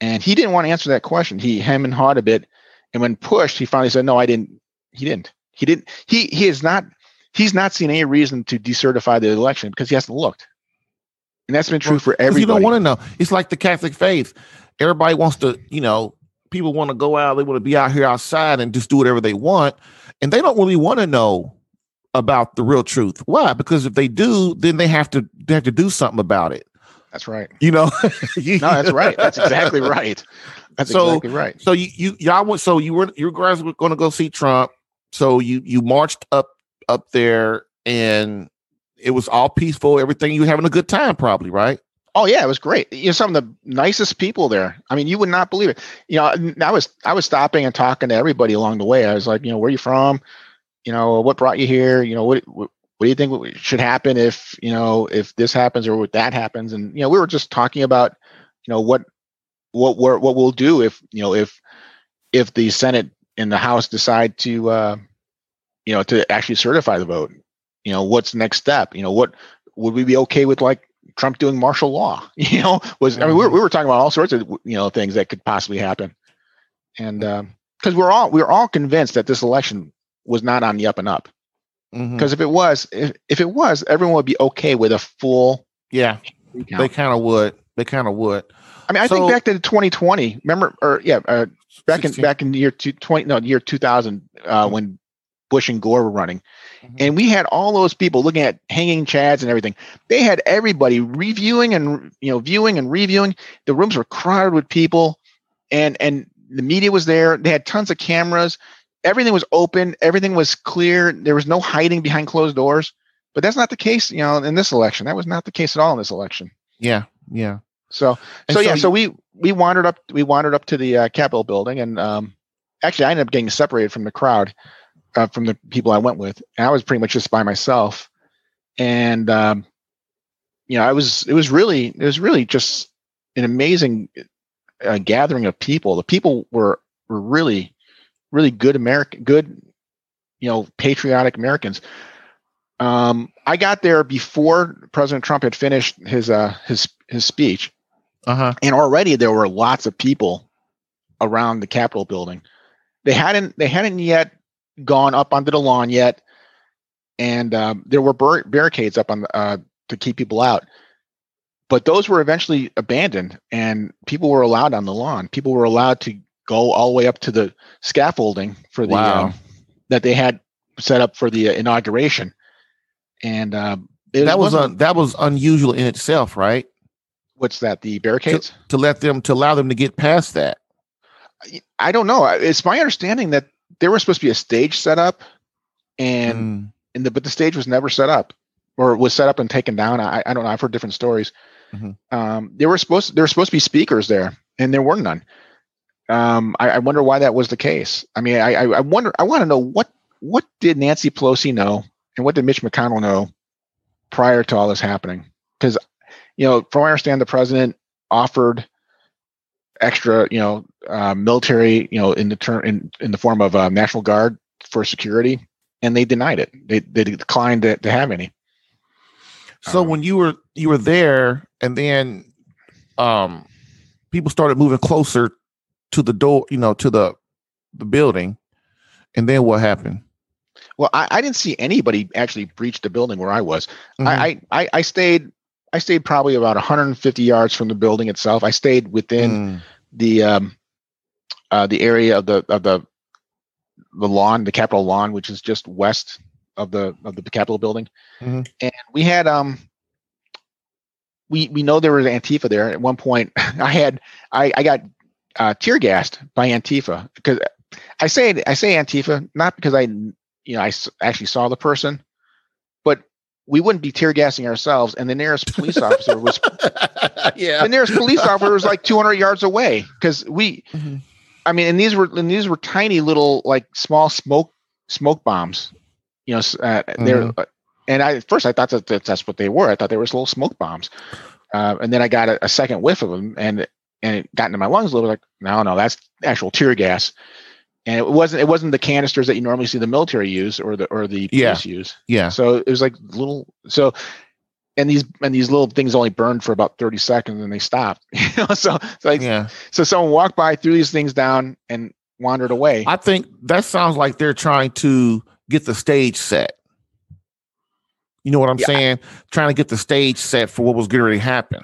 And he didn't want to answer that question. He hem and hawed a bit, and when pushed, he finally said, "No, I didn't. He didn't. He didn't. He he is not. He's not seen any reason to decertify the election because he hasn't looked." And that's been true for everybody. You don't want to know. It's like the Catholic faith. Everybody wants to, you know, people want to go out, they want to be out here outside and just do whatever they want. And they don't really want to know about the real truth. Why? Because if they do, then they have to they have to do something about it. that's right. You know? No, that's right. That's exactly right. That's So- exactly right. So you you y'all went so you were you guys were going to go see Trump. So you you marched up up there and it was all peaceful, everything. You were having a good time, probably, right? Oh yeah, it was great. You know, some of the nicest people there. I mean, you would not believe it. You know, I was I was stopping and talking to everybody along the way. I was like, you know, where you from? You know, what brought you here? You know, what what, what do you think should happen if you know if this happens or what that happens? And you know, we were just talking about you know what what we're, what we'll do if you know if if the Senate and the House decide to uh, you know to actually certify the vote. You know, what's next step? You know, what would we be okay with like Trump doing martial law. You know, was I mean we were, we were talking about all sorts of you know things that could possibly happen, and because we're all we we're all convinced that this election was not on the up and up. Because if it was, if, if it was, everyone would be okay with a full Yeah, recount. they kind of would. They kind of would. I mean, I so- think back to 2020. Remember, or yeah, uh, back in back in the year two, 20 no year 2000 uh, when Bush and Gore were running, Mhm. and we had all those people looking at hanging chads and everything. They had everybody reviewing and you know viewing and reviewing. The rooms were crowded with people, and and the media was there. They had tons of cameras. Everything was open. Everything was clear. There was no hiding behind closed doors. But that's not the case, you know, in this election. That was not the case at all in this election. Yeah, yeah. So And so yeah, you- so we we wandered up we wandered up to the uh, Capitol building, and um, actually I ended up getting separated from the crowd, uh, from the people I went with, and I was pretty much just by myself, and um, you know I was it was really it was really just an amazing uh, gathering of people. The people were were really really good American good you know patriotic Americans. Um, I got there before President Trump had finished his uh, his his speech, Uh huh. and already there were lots of people around the Capitol building. They hadn't they hadn't yet gone up onto the lawn yet, and um, there were bar- barricades up on the, uh, to keep people out. But those were eventually abandoned, and people were allowed on the lawn. People were allowed to go all the way up to the scaffolding for the Wow. um, that they had set up for the uh, inauguration. And it That was un, that was unusual in itself, right? what's that? The barricades. To let them to allow them to get past that. I don't know. It's my understanding that there was supposed to be a stage set up, and Mm, and the, but the stage was never set up, or was set up and taken down. I, I don't know. I've heard different stories. Mhm. Um, there were supposed there were supposed to be speakers there, and there were none. Um, I, I wonder why that was the case. I mean, I I, I wonder. I want to know what what did Nancy Pelosi know, and what did Mitch McConnell know prior to all this happening? Because you know, from what I understand, the president offered extra, you know, uh, military, you know, in the term in, in the form of uh, National Guard for security, and they denied it. They they declined to, to have any. So Um, when you were you were there, and then um, people started moving closer to the door, you know, to the the building, and then what happened? Well, I, I didn't see anybody actually breach the building where I was. Mhm. I, I I I stayed I stayed probably about 150 yards from the building itself. I stayed within Mm, the um uh the area of the of the the lawn, the Capitol lawn, which is just west of the of the Capitol building. Mhm. And we had um we we know there was Antifa there. At one point I had I, I got uh tear gassed by Antifa because I say I say Antifa not because I you know I s- actually saw the person, but we wouldn't be tear gassing ourselves, and the nearest police officer was yeah. the nearest police officer was like 200 yards away because we, Mhm. I mean, and these were and these were tiny little like small smoke smoke bombs, you know. Uh, They're and I at first I thought that, that that's what they were. I thought they were little smoke bombs, uh, and then I got a, a second whiff of them, and and it got into my lungs a little. Like no, no, that's actual tear gas. And it wasn't. It wasn't the canisters that you normally see the military use or the or the Yeah. police use. Yeah. So it was like little so and these and these little things only burned for about 30 seconds and they stopped. You know, so like Yeah. so someone walked by, threw these things down and wandered away. I think that sounds like they're trying to get the stage set. You know what I'm Yeah. saying? Trying to get the stage set for what was going to happen.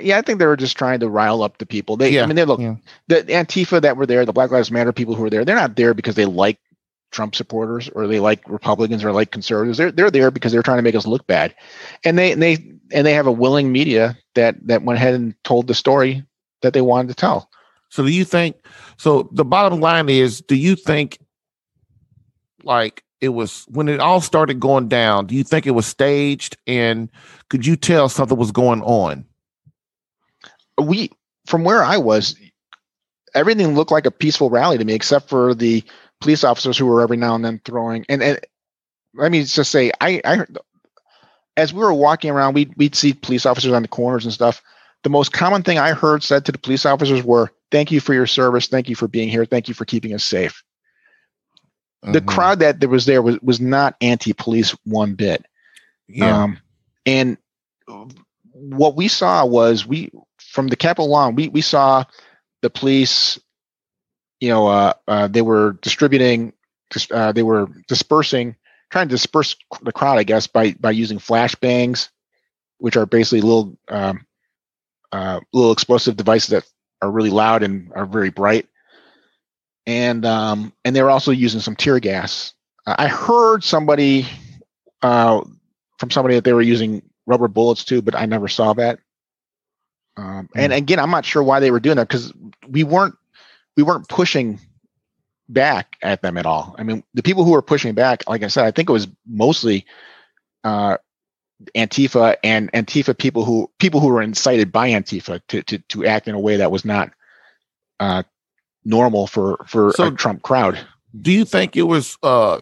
Yeah, I think they were just trying to rile up the people. They Yeah, I mean they look yeah. the Antifa that were there, the Black Lives Matter people who were there, they're not there because they like Trump supporters or they like Republicans or like conservatives. They're they're there because they're trying to make us look bad. And they and they and they have a willing media that that went ahead and told the story that they wanted to tell. So do you think so the bottom line is do you think like it was when it all started going down, do you think it was staged and could you tell something was going on? we from where I was, everything looked like a peaceful rally to me, except for the police officers who were every now and then throwing. And, and let me just say, I, I heard, as we were walking around, we'd, we'd see police officers on the corners and stuff. The most common thing I heard said to the police officers were, "Thank you for your service. Thank you for being here. Thank you for keeping us safe." The Mhm. crowd that there was there was was not anti-police one bit. yeah. Um, and what we saw was we from the Capitol lawn, we we saw the police. You know, uh, uh, they were distributing, dis- uh, they were dispersing, trying to disperse the crowd, I guess, by by using flashbangs, which are basically little um, uh, little explosive devices that are really loud and are very bright. And um, and they were also using some tear gas. I heard somebody uh, from somebody that they were using rubber bullets too, but I never saw that. Um, and again, I'm not sure why they were doing that because we weren't we weren't pushing back at them at all. I mean, the people who were pushing back, like I said, I think it was mostly uh, Antifa and Antifa people who people who were incited by Antifa to to to act in a way that was not uh, normal for for So- a Trump crowd. do you think it was uh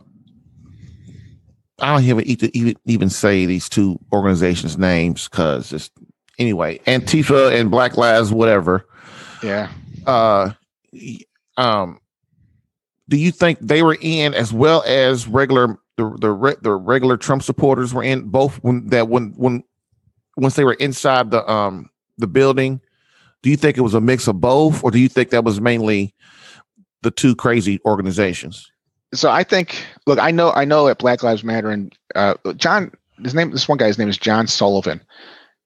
I don't even even even, even say these two organizations names because it's anyway Antifa and Black Lives whatever Yeah. uh um do you think they were in as well as regular the the, re, the regular Trump supporters were in both when that when when once they were inside the um the building do you think it was a mix of both or do you think that was mainly the two crazy organizations so I think look, I know I know at Black Lives Matter and uh, John his name this one guy's name is John Sullivan.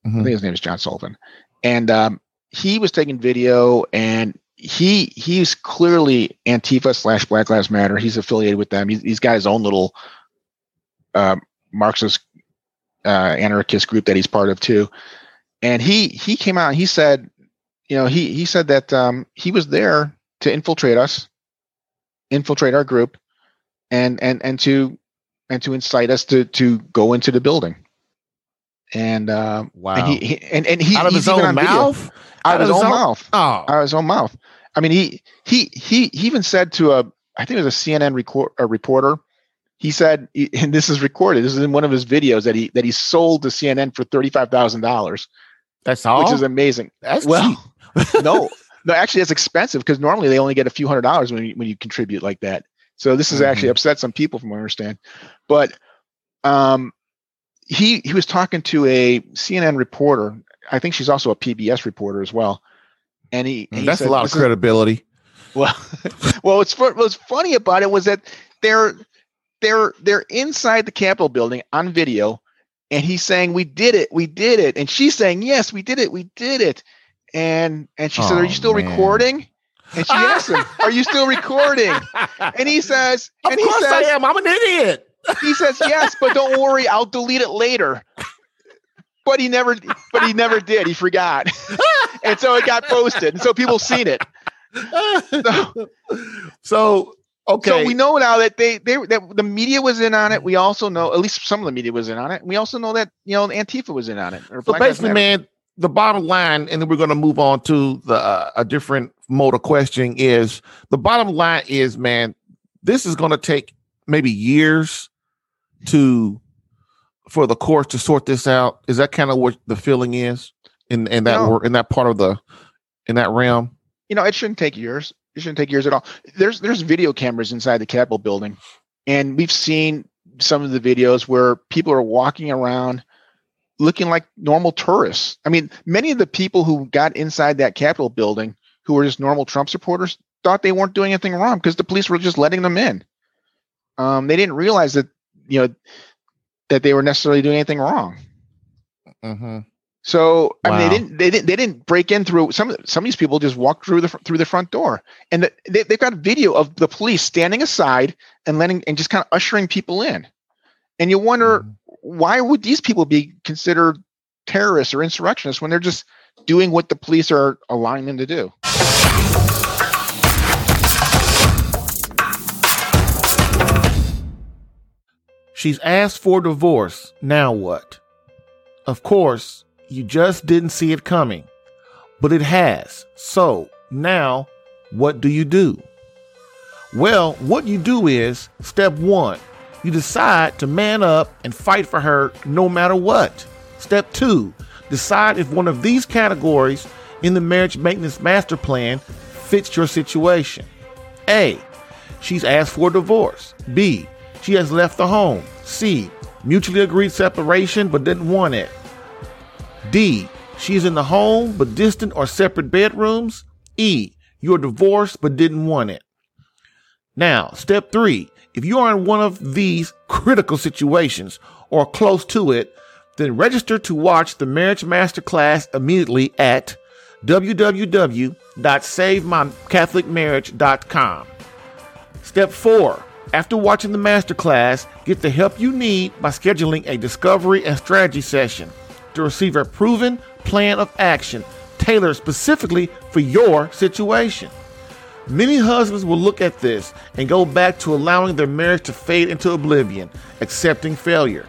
I Mhm. think his name is John Sullivan. And um, he was taking video and he he's clearly Antifa slash Black Lives Matter. He's affiliated with them. He's, he's got his own little uh, Marxist uh, anarchist group that he's part of too. And he he came out and he said, you know, he he said that um, he was there to infiltrate us, infiltrate our group, and and and to and to incite us to to go into the building. And um, wow and he, he and, and he out of his own mouth out of his own own- mouth oh out of his own mouth. I mean, he he he he even said to a I think it was a CNN record, a reporter. He said, and this is recorded. This is in one of his videos that he that he sold to CNN for thirty five thousand dollars, that's all which is amazing. that's Well, no, no, actually, it's expensive because normally they only get a few hundred dollars when you, when you contribute like that. So this has actually Mhm. upset some people, from what I understand. But um, he he was talking to a CNN reporter. I think she's also a PBS reporter as well. And he, mm, he that's said, a lot of credibility well, well, what's what's funny about it was that they're they're they're inside the Capitol building on video, and he's saying, "We did it, we did it," and she's saying, "Yes, we did it, we did it," and and she said, "Are Oh, you still man. recording?" And she asked him, "Are you still recording?" And he says, of and he course I says, am. I'm an idiot. he says, "Yes, but don't worry, I'll delete it later." But he never, but he never did. He forgot, and so it got posted, and so people seen it. so Okay. So we know now that they they that the media was in on it. We also know at least some of the media was in on it. We also know that you know Antifa was in on it. so basically, man, the bottom line, and then we're going to move on to the uh, a different mode of questioning. Is the bottom line is, man, this is going to take maybe years to for the courts to sort this out. Is that kind of what the feeling is in in that No. work in that part of the in that realm? you know, it shouldn't take years. It shouldn't take years at all. There's there's video cameras inside the Capitol building, and we've seen some of the videos where people are walking around looking like normal tourists. I mean, many of the people who got inside that Capitol building who were just normal Trump supporters thought they weren't doing anything wrong because the police were just letting them in. Um, they didn't realize that you know that they were necessarily doing anything wrong. Mm-hmm. So I mean, they didn't they didn't they didn't break in through some some of these people just walked through the through the front door, and the, they, they've got video of the police standing aside and letting and just kind of ushering people in, and you wonder Mm-hmm. why would these people be considered terrorists or insurrectionists when they're just doing what the police are allowing them to do? She's asked for divorce. Now what? Of course, you just didn't see it coming, but it has. So now, what do you do? Well, what you do is step one, you decide to man up and fight for her no matter what. Step two, decide if one of these categories in the marriage maintenance master plan fits your situation. A. She's asked for divorce. B. She has left the home. C. Mutually agreed separation but didn't want it. D. She's in the home but distant or separate bedrooms. E. You're divorced but didn't want it. Now, step three. If you are in one of these critical situations or close to it, then register to watch the Marriage Masterclass immediately at www.savemycatholicmarriage.com. Step four. After watching the masterclass, get the help you need by scheduling a discovery and strategy session to receive a proven plan of action tailored specifically for your situation. Many husbands will look at this and go back to allowing their marriage to fade into oblivion, accepting failure.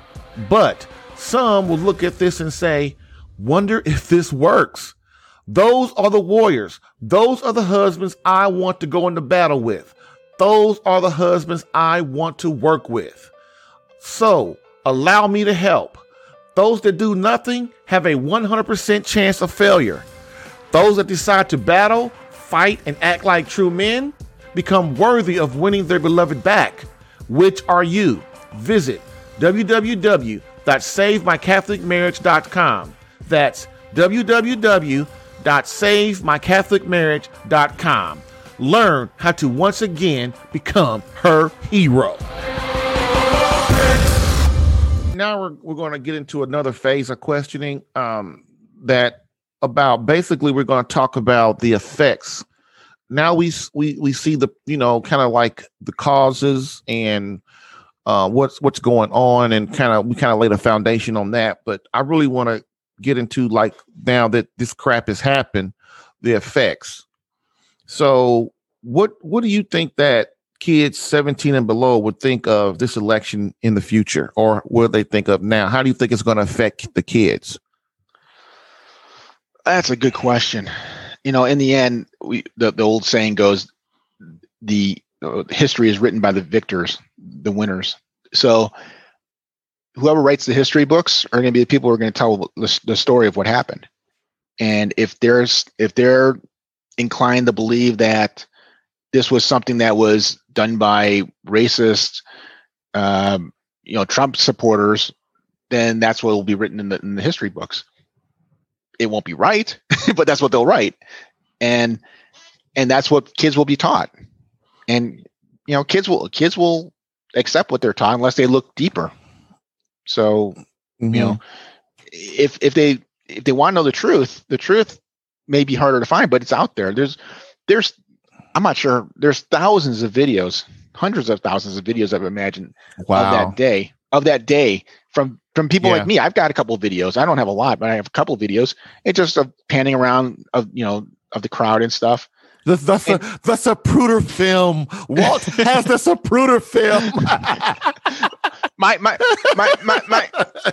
But some will look at this and say, wonder if this works. Those are the warriors. Those are the husbands I want to go into battle with. Those are the husbands I want to work with. So allow me to help. Those that do nothing have a 100% chance of failure. Those that decide to battle, fight, and act like true men become worthy of winning their beloved back. Which are you? Visit www.savemycatholicmarriage.com. That's www.savemycatholicmarriage.com. Learn how to once again become her hero. Now we're, we're going to get into another phase of questioning um, that about basically we're going to talk about the effects. Now we we we see the you know kind of like the causes and uh, what's what's going on and kind of we kind of laid a foundation on that. But I really want to get into like now that this crap has happened, the effects. So what what do you think that kids 17 and below would think of this election in the future or what they think of now? How do you think it's going to affect the kids? That's a good question. You know, in the end, we the, the old saying goes, the uh, history is written by the victors, the winners. So, whoever writes the history books are going to be the people who are going to tell the, the story of what happened. And if there's if they're inclined to believe that this was something that was done by racist, um, you know, Trump supporters, then that's what will be written in the in the history books it won't be right, but that's what they'll write. And and that's what kids will be taught. And you know, kids will kids will accept what they're taught unless they look deeper. So, you know, if if they if they want to know the truth, the truth may be harder to find, but it's out there. There's there's I'm not sure. There's thousands of videos, hundreds of thousands of videos I've imagined of that day of that day from from people Yeah. like me i've got a couple of videos i don't have a lot but i have a couple of videos it's just of panning around of you know of the crowd and stuff The the, the, the Zapruder film. Walt has the Zapruder film. my, my my my my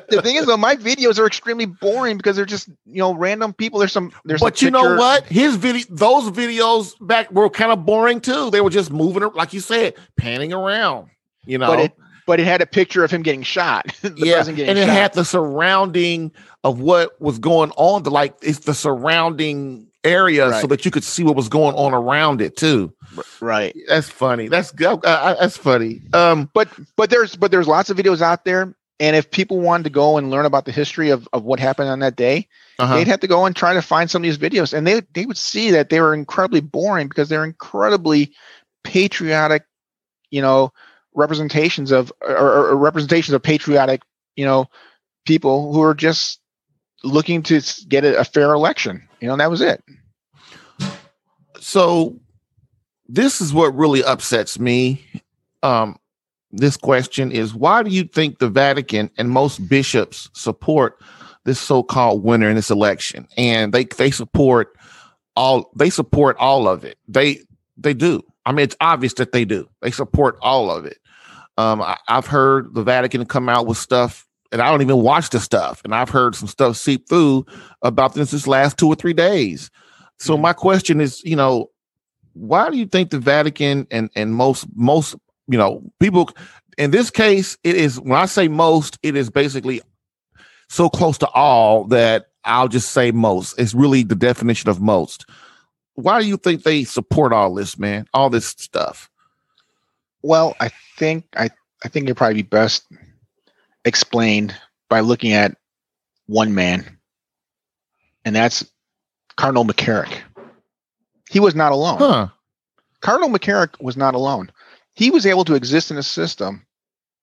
the thing is though, my videos are extremely boring because they're just you know random people. There's some there's but you know what? His video those videos back were kind of boring too. They were just moving like you said, panning around. You know, but it but it had a picture of him getting shot. yeah, and it shot. had the surrounding of what was going on. The like it's the surrounding area right. so that you could see what was going on around it too. Right. That's funny. That's uh, that's funny. Um, but but there's but there's lots of videos out there, and if people wanted to go and learn about the history of of what happened on that day, uh-huh. they'd have to go and try to find some of these videos, and they they would see that they were incredibly boring because they're incredibly patriotic, you know, representations of or, or representations of patriotic, you know, people who are just looking to get a, fair election. You know, and that was it. So this is what really upsets me. Um, this question is why do you think the Vatican and most bishops support this so-called winner in this election? And they they support all they support all of it. They they do. I mean, it's obvious that they do. They support all of it. Um, I, have heard the Vatican come out with stuff and I don't even watch the stuff. And I've heard some stuff seep through about this this last two or three days. So mm-hmm. my question is, you know, why do you think the Vatican and and most most you know people in this case it is when I say most it is basically so close to all that I'll just say most. It's really the definition of most. Why do you think they support all this, man? All this stuff? Well, I think I I think it'd probably be best explained by looking at one man, and that's Cardinal McCarrick. He was not alone. Huh. Cardinal McCarrick was not alone. He was able to exist in a system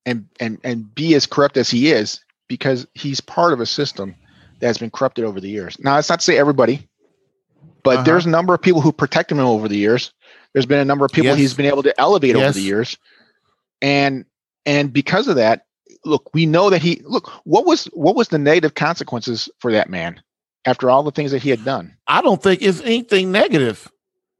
and and and be as corrupt as he is because he's part of a system that has been corrupted over the years. Now, it's not to say everybody, but uh-huh. there's a number of people who protected him over the years. There's been a number of people yes. he's been able to elevate yes. over the years, and and because of that, look, we know that he look what was what was the negative consequences for that man after all the things that he had done. I don't think it's anything negative.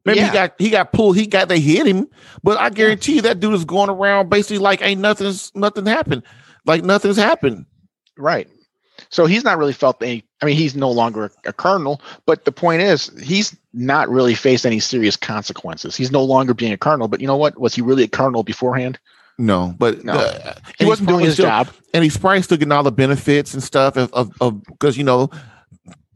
Maybe yeah. he got he got pulled, he got they hit him, but I guarantee you that dude is going around basically like ain't nothing's nothing happened, like nothing's happened. Right. So he's not really felt any. I mean, he's no longer a, cardinal, but the point is, he's not really faced any serious consequences. He's no longer being a colonel. But you know what? Was he really a colonel beforehand? No, but no. Uh, he wasn't doing his still, job, and he's probably still getting all the benefits and stuff of of because you know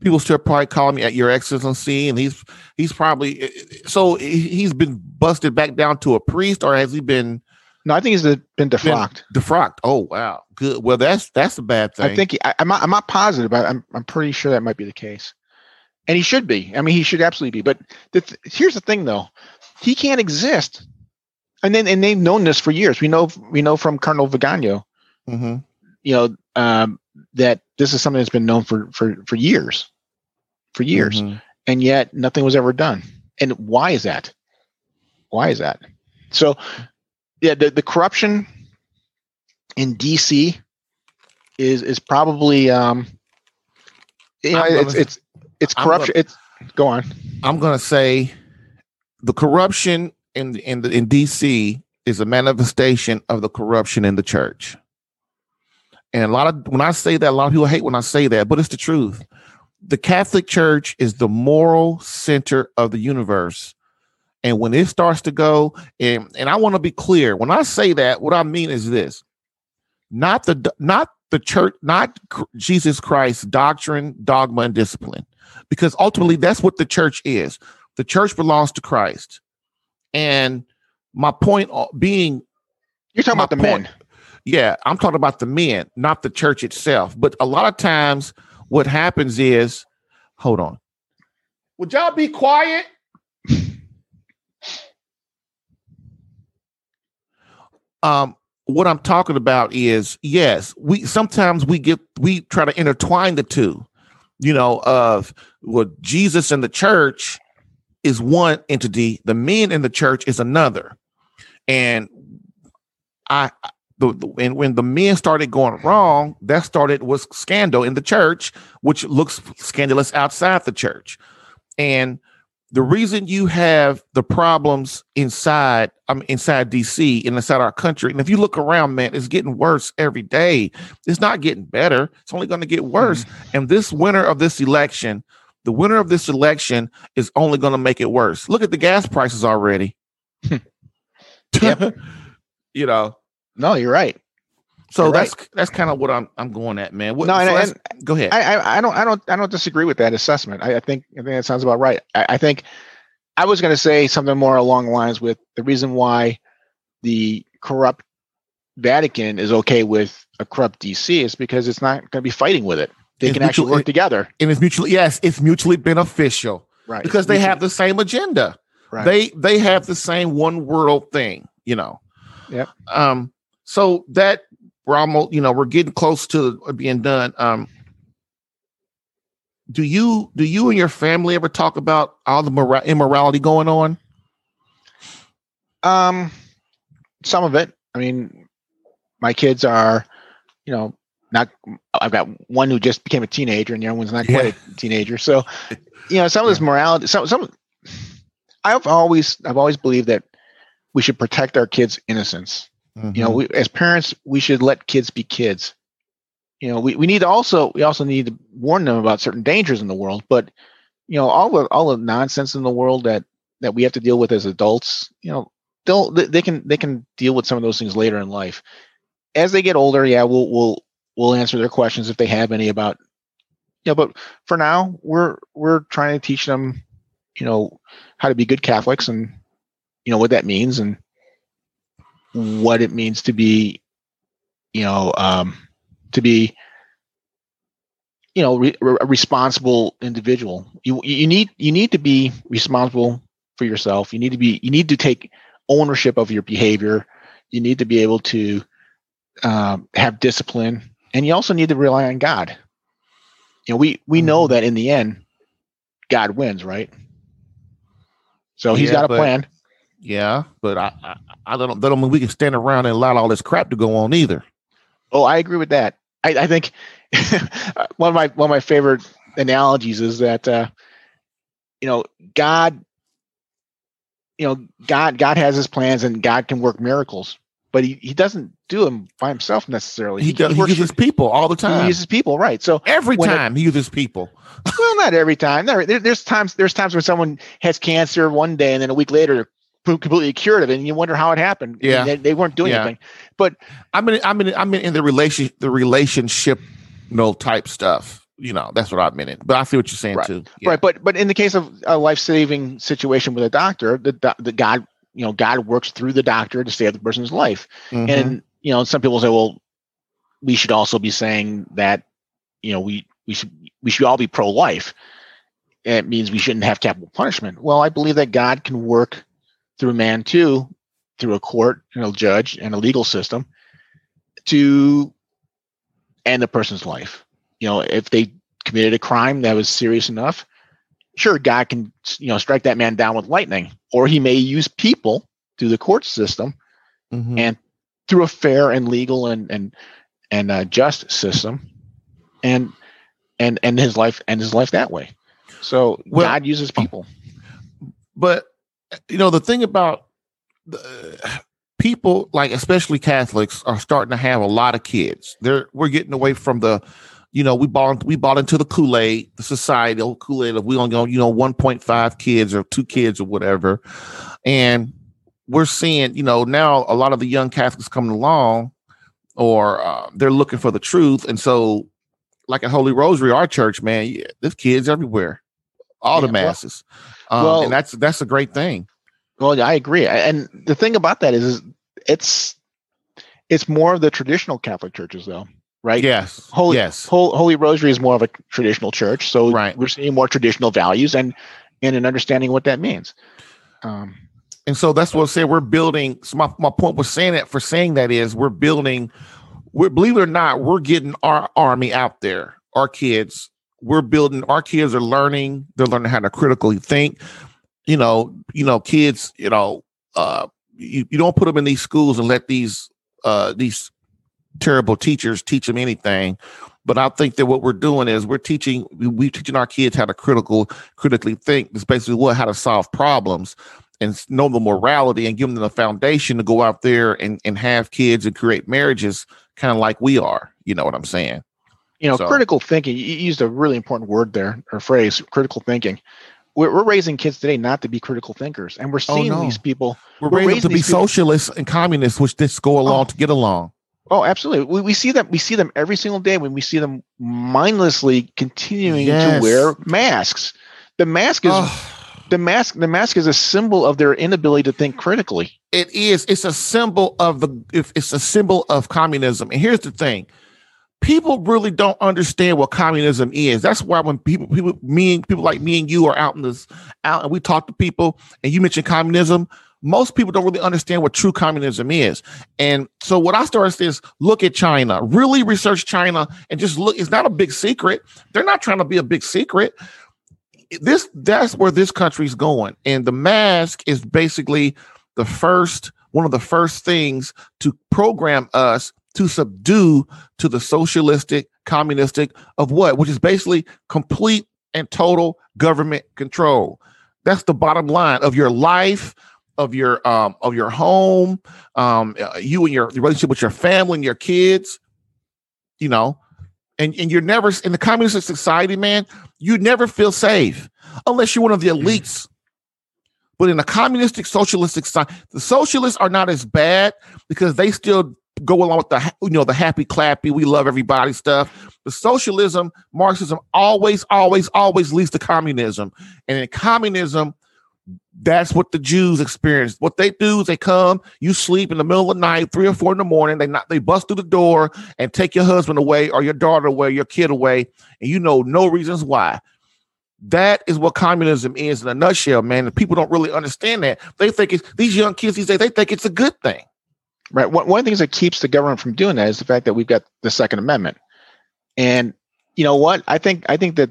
people still probably call me at your excellency, and he's he's probably so he's been busted back down to a priest, or has he been? No, I think he's been defrocked. Been defrocked. Oh wow, good. Well, that's that's a bad thing. I think he, I, am not, I'm not positive, but I'm I'm pretty sure that might be the case, and he should be. I mean, he should absolutely be. But the th- here's the thing, though, he can't exist and then and they've known this for years. We know we know from Colonel Vigano, mm-hmm. you know, um, that this is something that's been known for for for years, for years, mm-hmm. and yet nothing was ever done. And why is that? Why is that? So, yeah, the the corruption in DC is is probably um, you know, it's it's it's corruption. Gonna, it's go on. I'm gonna say the corruption in in the, in DC is a manifestation of the corruption in the church. And a lot of when I say that, a lot of people hate when I say that, but it's the truth. The Catholic Church is the moral center of the universe. And when it starts to go, and, and I want to be clear, when I say that, what I mean is this: not the not the church, not Jesus Christ's doctrine, dogma, and discipline, because ultimately that's what the church is. The church belongs to Christ. And my point being, you're talking about the point, men. Yeah, I'm talking about the men, not the church itself. But a lot of times, what happens is, hold on. Would y'all be quiet? um, what I'm talking about is yes, we sometimes we get we try to intertwine the two, you know, of what Jesus and the church is one entity, the men in the church is another. And I the, the, and when the men started going wrong, that started was scandal in the church, which looks scandalous outside the church. And the reason you have the problems inside um, inside DC and inside our country, and if you look around, man, it's getting worse every day. It's not getting better. It's only going to get worse. Mm-hmm. And this winner of this election, the winner of this election, is only going to make it worse. Look at the gas prices already. you know. No, you're right. So You're that's right. that's kind of what I'm I'm going at, man. What, no, so and, and, go ahead. I, I, I don't I don't I don't disagree with that assessment. I, I think I think that sounds about right. I, I think I was going to say something more along the lines with the reason why the corrupt Vatican is okay with a corrupt DC is because it's not going to be fighting with it. They it's can actually work together, and it's mutually yes, it's mutually beneficial, right? Because they have the same agenda. Right. They they have the same one world thing, you know. Yeah. Um. So that we're almost, you know, we're getting close to being done. Um, do you do you and your family ever talk about all the mora- immorality going on? Um, some of it. I mean, my kids are, you know, not. I've got one who just became a teenager, and the other one's not quite yeah. a teenager. So, you know, some of this morality. Some some. I've always I've always believed that we should protect our kids' innocence. Mm-hmm. You know, mm-hmm. we, as parents, we should let kids be kids. You know, we, we need to also we also need to warn them about certain dangers in the world. But you know, all the all the nonsense in the world that that we have to deal with as adults, you know, they'll they can they can deal with some of those things later in life. As they get older, yeah, we'll we'll we'll answer their questions if they have any about you know, but for now we're we're trying to teach them, you know, how to be good Catholics and you know what that means and what it means to be, you know, um, to be, you know, re- a responsible individual. You you need you need to be responsible for yourself. You need to be you need to take ownership of your behavior. You need to be able to um, have discipline, and you also need to rely on God. You know, we we know mm-hmm. that in the end, God wins, right? So He's yeah, got a plan. Yeah, but I, I, I don't that don't mean we can stand around and allow all this crap to go on either. Oh, I agree with that. I, I think one of my one of my favorite analogies is that uh, you know God, you know God God has His plans and God can work miracles, but He, he doesn't do them by himself necessarily. He, he, does, he uses for, people all the time. He uses people, right? So every time it, he uses people. well, not every time. There, there, there's times there's times when someone has cancer one day and then a week later completely cured of it, and you wonder how it happened. Yeah, they, they, weren't doing yeah. anything. But I mean, I mean, I mean, in the relation, the relationship, you know, type stuff. You know, that's what I meant. But I see what you're saying right. too. Yeah. Right, but but in the case of a life saving situation with a doctor, the the God, you know, God works through the doctor to save the person's life. Mm-hmm. And you know, some people say, well, we should also be saying that, you know, we we should we should all be pro life. It means we shouldn't have capital punishment. Well, I believe that God can work through man too, through a court and a judge and a legal system to end a person's life. You know, if they committed a crime that was serious enough, sure, God can, you know, strike that man down with lightning, or he may use people through the court system mm-hmm. and through a fair and legal and and and uh, just system, and and and his life and his life that way. So well, God uses people. But you know the thing about the, people like especially catholics are starting to have a lot of kids they're we're getting away from the you know we bought we bought into the kool-aid the society old kool-aid of we only go you know 1.5 kids or two kids or whatever. And we're seeing you know now a lot of the young catholics coming along or uh, they're looking for the truth. And so like at holy rosary our church man yeah, there's kids everywhere. All yeah, the masses. Um, well, and that's that's a great thing. Well, I agree. And the thing about that is, is it's it's more of the traditional Catholic churches, though, right? Yes. Holy, yes. Holy, Holy Rosary is more of a traditional church, so right. we're seeing more traditional values and and an understanding what that means. Um, and so that's what I said. We're building. So my, my point was saying that for saying that is we're building. We're believe it or not, we're getting our army out there, our kids we're building our kids are learning they're learning how to critically think you know you know kids you know uh you, you don't put them in these schools and let these uh these terrible teachers teach them anything But I think that what we're doing is we're teaching we're teaching our kids how to critical critically think. It's basically what how to solve problems and know the morality and give them the foundation to go out there and, and have kids and create marriages kind of like we are. You know what I'm saying? You know, so. critical thinking, you used a really important word there or phrase, critical thinking. We're, we're raising kids today not to be critical thinkers. And we're oh, seeing oh, no. these people. We're, we're raising to be people, socialists and communists, which just go along oh. to get along. Oh, absolutely. We, we see them. We see them every single day when we see them mindlessly continuing yes. to wear masks. The mask is oh the mask the mask is a symbol of their inability to think critically it is it's a symbol of the it's a symbol of communism and here's the thing people really don't understand what communism is that's why when people people me and people like me and you are out in this out and we talk to people and you mention communism most people don't really understand what true communism is. And so what I started is look at China, really research China and just look, it's not a big secret. They're not trying to be a big secret. This that's where this country's going. And the mask is basically the first one of the first things to program us to subdue to the socialistic communistic of what? Which is basically complete and total government control. That's the bottom line of your life of your um of your home um uh, you and your relationship with your family and your kids you know and and you're never in the communist society, man. You never feel safe unless you're one of the mm. elites. But in a communistic, socialistic society, the socialists are not as bad because they still go along with the you know the happy clappy, we love everybody stuff. The socialism, Marxism always, always, always leads to communism, and in communism, that's what the Jews experience. What they do is they come, you sleep in the middle of the night, three or four in the morning. They not they bust through the door and take your husband away or your daughter away, your kid away, and you know no reasons why. That is what communism is in a nutshell, man. And people don't really understand that. They think it's these young kids these days, they think it's a good thing. Right. One, one of the things that keeps the government from doing that is the fact that we've got the Second Amendment. And you know what? I think I think that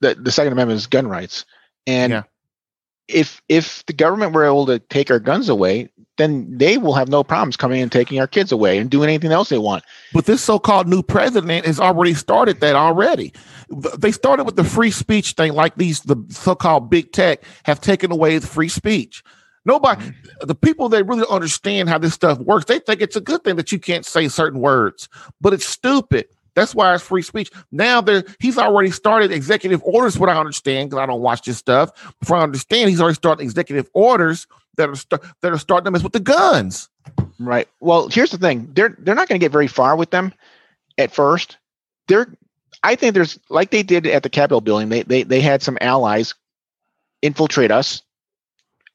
the, the Second Amendment is gun rights. And yeah if if the government were able to take our guns away, then they will have no problems coming and taking our kids away and doing anything else they want. But this so-called new president has already started that already. They started with the free speech thing, like these the so-called big tech have taken away the free speech. Nobody, mm-hmm. the people that really understand how this stuff works, they think it's a good thing that you can't say certain words, but it's stupid. That's why it's free speech. Now there, he's already started executive orders. What I understand, because I don't watch this stuff. Before I understand, he's already started executive orders that are st- that are starting to mess with the guns. Right. Well, here's the thing: they're they're not going to get very far with them at first. They're, I think there's like they did at the Capitol building. They they they had some allies infiltrate us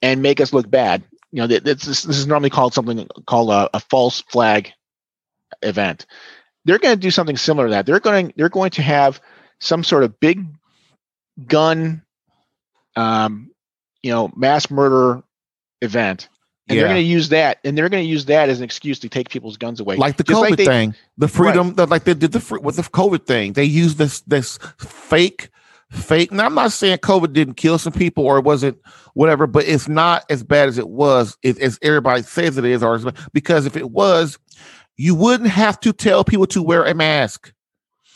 and make us look bad. You know, this, this is normally called something called a, a false flag event they're going to do something similar to that. They're going they're going to have some sort of big gun, um, you know, mass murder event, and yeah. they're going to use that, and they're going to use that as an excuse to take people's guns away, like the Just COVID like they, thing, the freedom, right. the, like they did the with the COVID thing. They used this this fake fake. Now I'm not saying COVID didn't kill some people or it wasn't whatever, but it's not as bad as it was, as everybody says it is, or because if it was, you wouldn't have to tell people to wear a mask.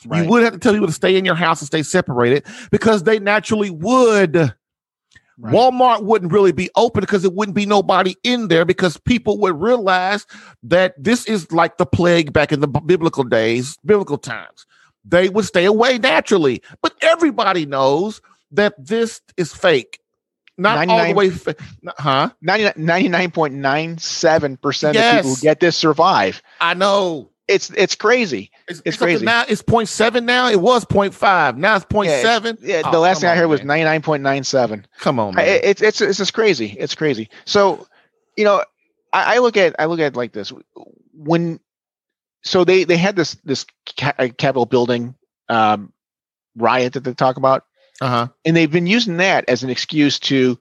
Right. You wouldn't have to tell people to stay in your house and stay separated because they naturally would. Right. Walmart wouldn't really be open because it wouldn't be nobody in there because people would realize that this is like the plague back in the biblical days, biblical times. They would stay away naturally. But everybody knows that this is fake not all the way, huh? 99.97% yes. of people who get this survive. I know. It's it's crazy. It's, it's, crazy. Now it's 0.7 now. It was 0.5. Now it's 0.7. Yeah, yeah oh, the last thing on, I heard man. was 99.97. Come on, man. It's it's it's just crazy. It's crazy. So, you know, I, I look at I look at like this when so they they had this this uh, Capitol building um, riot that they talk about uh-huh. And they've been using that as an excuse to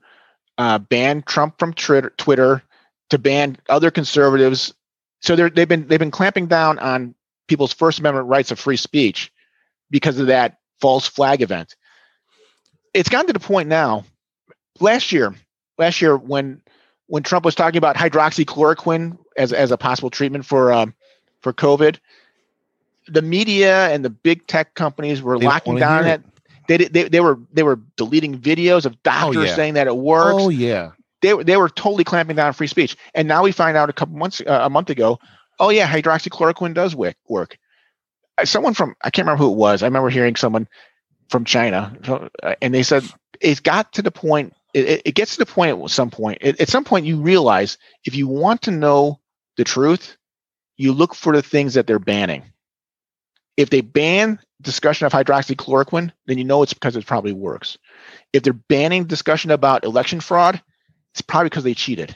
uh, ban Trump from Twitter, to ban other conservatives. So they're, they've been they've been clamping down on people's First Amendment rights of free speech because of that false flag event. It's gotten to the point now. Last year, last year when when Trump was talking about hydroxychloroquine as as a possible treatment for um, for COVID, the media and the big tech companies were They locking down it. They, they they were they were deleting videos of doctors yeah. saying that it works. Oh yeah. They were- they were totally clamping down on free speech. And now we find out a couple months uh, a month ago, oh yeah, hydroxychloroquine does work. Work. Uh, Someone from I can't remember who it was. I remember hearing someone from China, uh, and they said it's got to the point. It, it- it gets to the point at some point. At, at some point, you realize if you want to know the truth, you look for the things that they're banning. If they ban discussion of hydroxychloroquine, then you know it's because it probably works. If they're banning discussion about election fraud, it's probably because they cheated.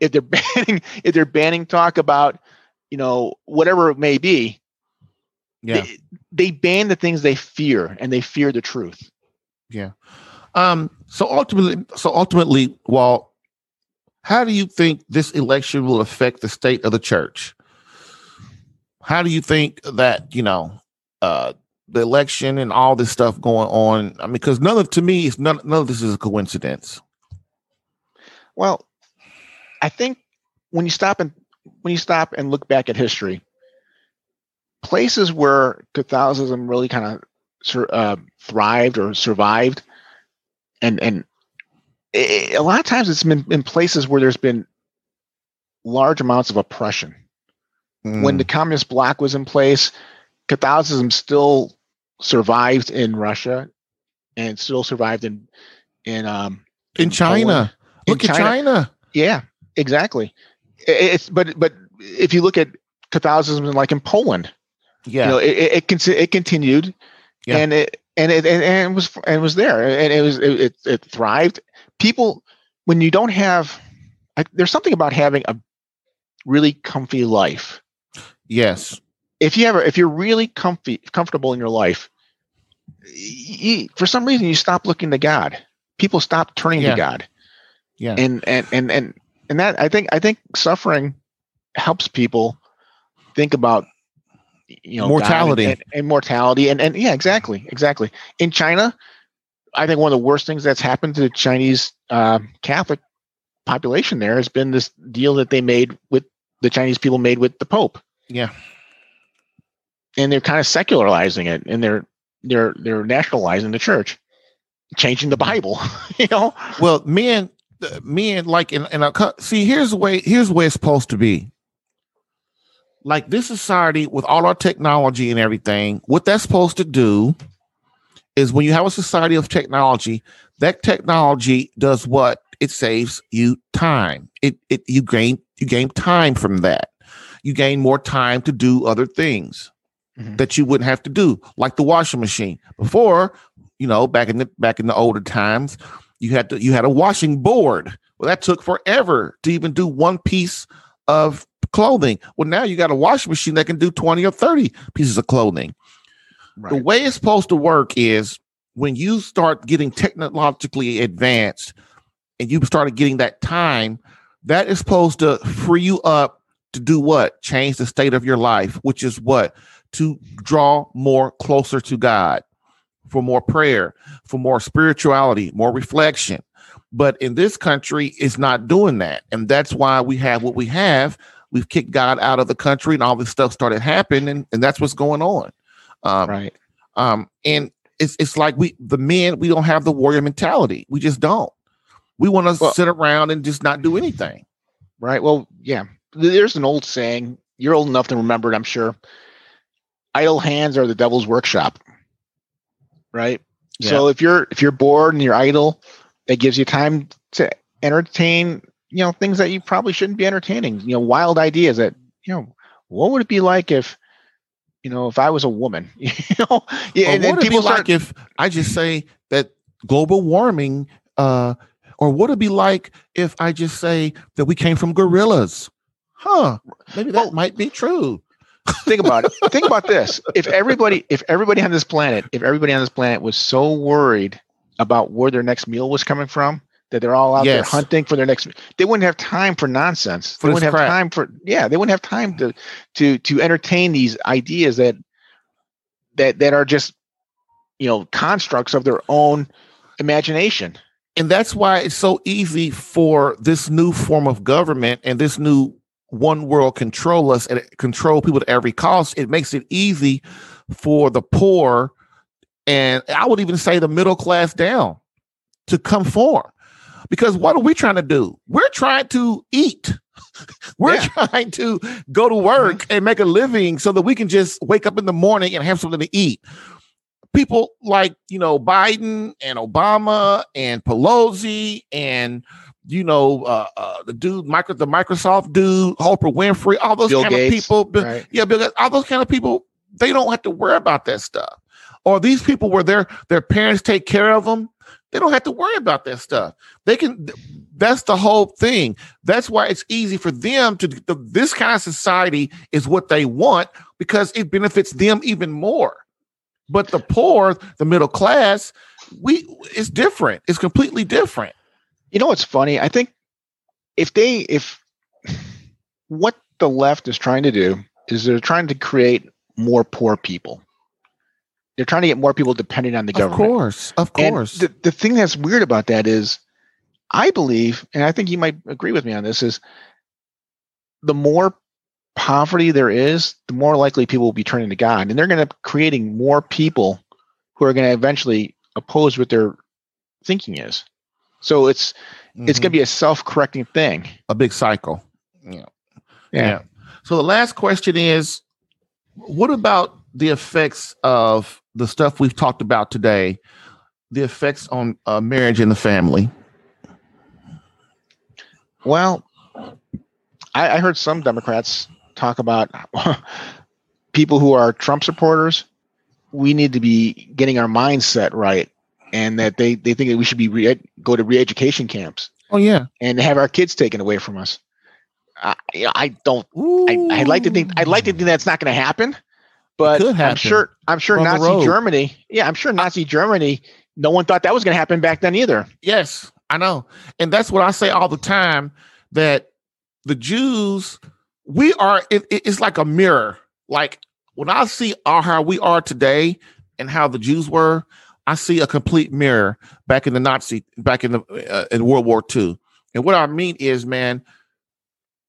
If they're banning, if they're banning talk about, you know, whatever it may be, Yeah. they, they ban the things they fear, and they fear the truth. Yeah. Um, so ultimately, so ultimately, Walt, how do you think this election will affect the state of the church? How do you think that you know uh, the election and all this stuff going on? I mean, because none of to me, it's none none of this is a coincidence. Well, I think when you stop and when you stop and look back at history, places where Catholicism really kind of sur- uh, thrived or survived, and and a lot of times it's been in places where there's been large amounts of oppression. When the communist bloc was in place, Catholicism still survived in Russia, and still survived in in um, in China, In look at China. yeah, exactly. It's but but if you look at Catholicism in, like in Poland, Yeah, you know, it it, it, it continued, Yeah. and it and it and, and it was and it was there, and it was it, it, it thrived. People, when you don't have, like, there's something about having a really comfy life. Yes, If you ever, if you're really comfy, comfortable in your life, y- y- for some reason you stop looking to God. People stop turning Yeah. to God yeah, and and and and and that I think I think suffering helps people think about you know Mortality. and, and, and mortality and and yeah exactly exactly in China I think one of the worst things that's happened to the Chinese uh, Catholic population there has been this deal that they made with the Chinese people made with the Pope yeah, and they're kind of secularizing it and they're they're they're nationalizing the church changing the Bible you know Well, men, uh, men like in, in a co- see. Here's the way. Here's way it's supposed to be. Like this society with all our technology and everything, what that's supposed to do is when you have a society of technology, that technology does what it saves you time. It it you gain you gain time from that. You gain more time to do other things Mhm. that you wouldn't have to do, like the washing machine. Before, you know, back in the back in the older times, you had to you had a washing board. Well, that took forever to even do one piece of clothing. Well, now you got a washing machine that can do 20 or 30 pieces of clothing. Right. The way it's supposed to work is when you start getting technologically advanced and you started getting that time, that is supposed to free you up to do what? Change the state of your life, which is what? To draw more closer to God, for more prayer, for more spirituality, more reflection. But in this country, it's not doing that. And that's why we have what we have. We've kicked God out of the country and all this stuff started happening. And, and that's what's going on. Um, right um, and it's it's like we the men we don't have the warrior mentality. We just don't. We want to Well- sit around and just not do anything. Right. Well, yeah. There's an old saying. You're old enough to remember it, I'm sure. Idle hands are the devil's workshop. Right. So if you're if you're bored and you're idle, that gives you time to entertain, you know, things that you probably shouldn't be entertaining. You know, wild ideas that, you know, what would it be like if, you know, if I was a woman? You know, yeah, and, and what would it be people like if I just say that global warming, uh, or what would it be like if I just say that we came from gorillas? Huh? Maybe that Well- might be true. think about it. Think about this. If everybody, if everybody on this planet, if everybody on this planet was so worried about where their next meal was coming from, that they're all out there hunting for their next, they wouldn't have time for nonsense. For they wouldn't have time for, yeah, they wouldn't have time to, to, to entertain these ideas that, that, that are just, you know, constructs of their own imagination. and that's why it's so easy for this new form of government and this new one world control us and control people at every cost, it makes it easy for the poor and I would even say the middle class down to conform. Because what are we trying to do? We're trying to eat. We're Yeah. trying to go to work mm-hmm. and make a living so that we can just wake up in the morning and have something to eat. People like, you know, Biden and Obama and Pelosi and you know, uh, uh, the dude, micro, the Microsoft dude, Oprah Winfrey, all those Bill kind of people. Bill- right. Yeah, Bill Gates, all those kind of people, they don't have to worry about that stuff. Or these people where their their parents take care of them, they don't have to worry about that stuff. They can. That's the whole thing. That's why it's easy for them to. The, this kind of society is what they want because it benefits them even more. But the poor, the middle class, we it's different. It's completely different. You know what's funny? I think if they if what the left is trying to do is they're trying to create more poor people. They're trying to get more people dependent on the Of government. Of course, of And course. the, the thing that's weird about that is I believe, and I think you might agree with me on this, is the more poverty there is, the more likely people will be turning to God. And they're going to creating more people who are going to eventually oppose what their thinking is. So it's it's Mhm. going to be a self-correcting thing. a big cycle. Yeah. Yeah. So the last question is what about the effects of the stuff we've talked about today, the effects on uh, marriage and the family? Well, I, I heard some Democrats talk about people who are Trump supporters. We need to be getting our mindset right, and that they they think that we should be re- go to re-education camps Oh yeah. and have our kids taken away from us. I, I don't. I, I'd like to think. I'd like to think that's not going to happen, but could I'm sure. I'm sure Nazi. Germany. Yeah, I'm sure Nazi Germany. No one thought that was going to happen back then either. Yes, I know. And that's what I say all the time that the Jews, we are, it, it- it's like a mirror. Like when I see how we are today and how the Jews were, I see a complete mirror back in the Nazi, back in the, uh, in World War II. And what I mean is, man,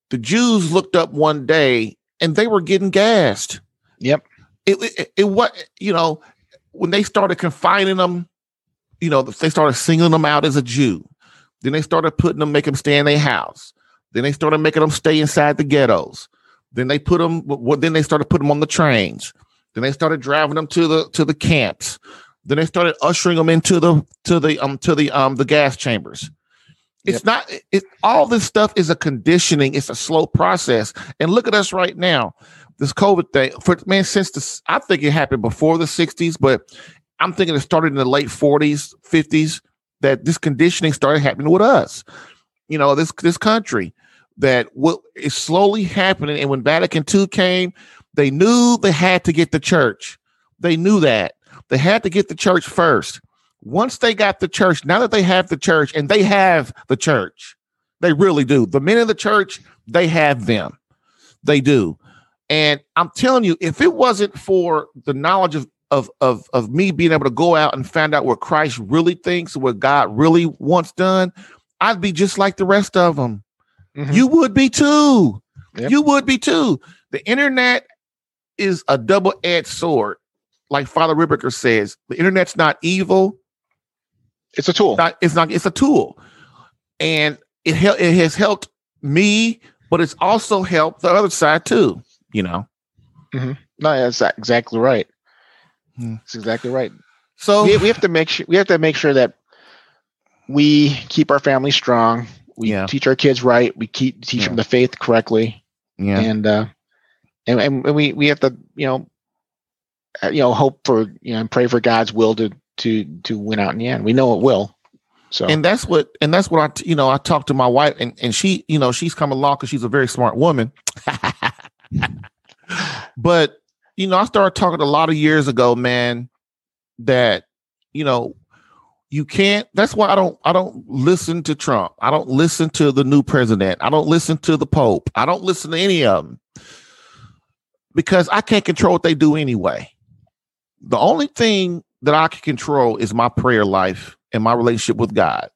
the Jews looked up one day and they were getting gassed. Yep. It, it, it what, you know, when they started confining them you know, they started singling them out as a Jew. Then they started putting them, make them stay in their house. Then they started making them stay inside the ghettos. Then they put them. Well, then they started putting them on the trains. Then they started driving them to the to the camps. Then they started ushering them into the to the um to the um the gas chambers. It's not. It all this stuff is a conditioning. It's a slow process. And look at us right now. This COVID thing, for man, since the I think it happened before the '60s, but I'm thinking it started in the late 40s, 50s, that this conditioning started happening with us. You know, this this country that what is slowly happening. And when Vatican II came, they knew they had to get the church. They knew that. They had to get the church first. Once they got the church, now that they have the church, and they have the church, they really do. The men of the church, they have them. They do. And I'm telling you, if it wasn't for the knowledge of of of of me being able to go out and find out what Christ really thinks, what God really wants done, I'd be just like the rest of them. Mhm. You would be too. Yep. You would be too. The internet is a double-edged sword. Like Father Ripperger says, the internet's not evil. It's a tool. Not, it's not. It's a tool, and it hel- it has helped me, but it's also helped the other side too. You know. No, that's exactly right. Hmm. That's exactly right. So we, we have to make sure we have to make sure that we keep our family strong. We Yeah. teach our kids right. We keep teach Yeah. them the faith correctly, yeah. and uh, and and we we have to you know Uh, you know hope for you know and pray for God's will to to to win out in the end. We know it will. So and that's what and that's what I you know I talked to my wife and and she you know she's come along because she's a very smart woman. but you know I started talking a lot of years ago, man, that you know you can't. That's why I don't I don't listen to Trump. I don't listen to the new president. I don't listen to the Pope. I don't listen to any of them because I can't control what they do anyway. The only thing that I can control is my prayer life and my relationship with God.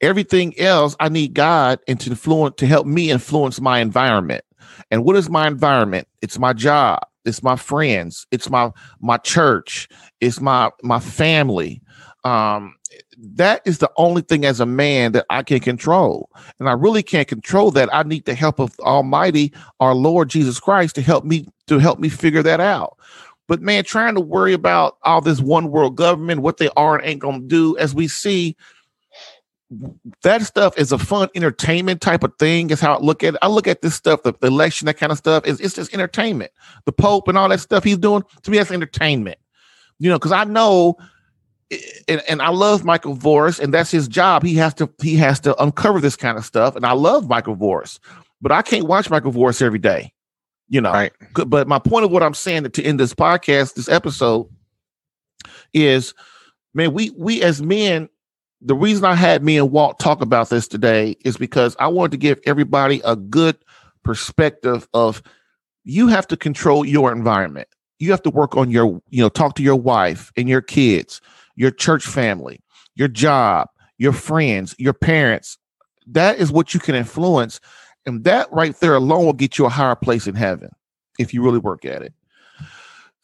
Everything else, I need God and to influence to help me influence my environment. And what is my environment? It's my job. It's my friends. It's my my church. It's my my family. Um, that is the only thing as a man that I can control. And I really can't control that. I need the help of Almighty, our Lord Jesus Christ, to help me to help me figure that out. But man, trying to worry about all this one world government, what they are and ain't gonna do, as we see, that stuff is a fun entertainment type of thing. Is how I look at it. I look at this stuff, the, election, that kind of stuff. Is it's just entertainment. The Pope and all that stuff he's doing to me, that's entertainment. You know, because I know eh, and, and I love Michael Voris, and that's his job. He has to he has to uncover this kind of stuff, and I love Michael Voris, but I can't watch Michael Voris every day, you know. Right. But my point of what I'm saying to end this podcast, this episode, is, man, we we as men, the reason I had me and Walt talk about this today is because I wanted to give everybody a good perspective of you have to control your environment. You have to work on your, you know, talk to your wife and your kids your church family, your job, your friends, your parents. That is what you can influence. And that right there alone will get you a higher place in heaven if you really work at it.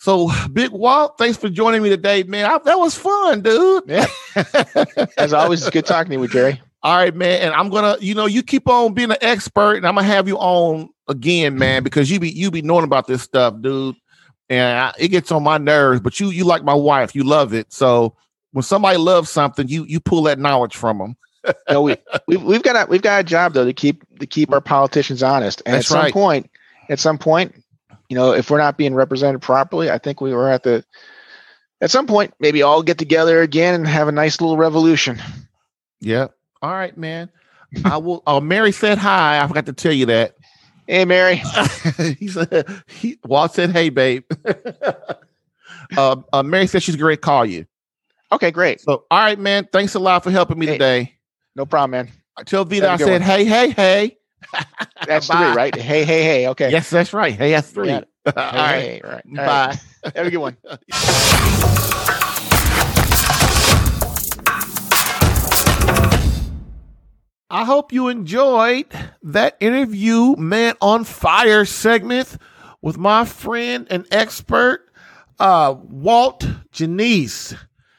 So, Big Walt, thanks for joining me today, man. I, that was fun, dude. Yeah. As always, it's good talking to you, with Jerry. All right, man. And I'm gonna, you know, you keep on being an expert, and I'm gonna have you on again, man, because you be you be knowing about this stuff, dude and I, it gets on my nerves. But you, you like my wife, you love it. So when somebody loves something, you you pull that knowledge from them. No, we we've, we've got a we've got a job though to keep to keep our politicians honest. And That's at some right. point, at some point, you know, if we're not being represented properly, I think we were at the at some point maybe all get together again and have a nice little revolution. Yeah. All right, man. I will. Oh, Mary said hi. I forgot to tell you that. Hey, Mary. he said, he, Walt said, hey, babe. uh, uh, Mary said she's to call you. Okay, great. So, all right, man. Thanks a lot for helping me Hey. today. No problem, man. Vita, I Have a good said, one. hey, hey, hey. That's three, right? Hey, hey, hey. Okay. Yes, that's right. Hey, that's three. Got all Hey, hey, right. All Bye. right. Have a good one. I hope you enjoyed that interview, Man on Fire segment with my friend and expert, uh, Walt Janice.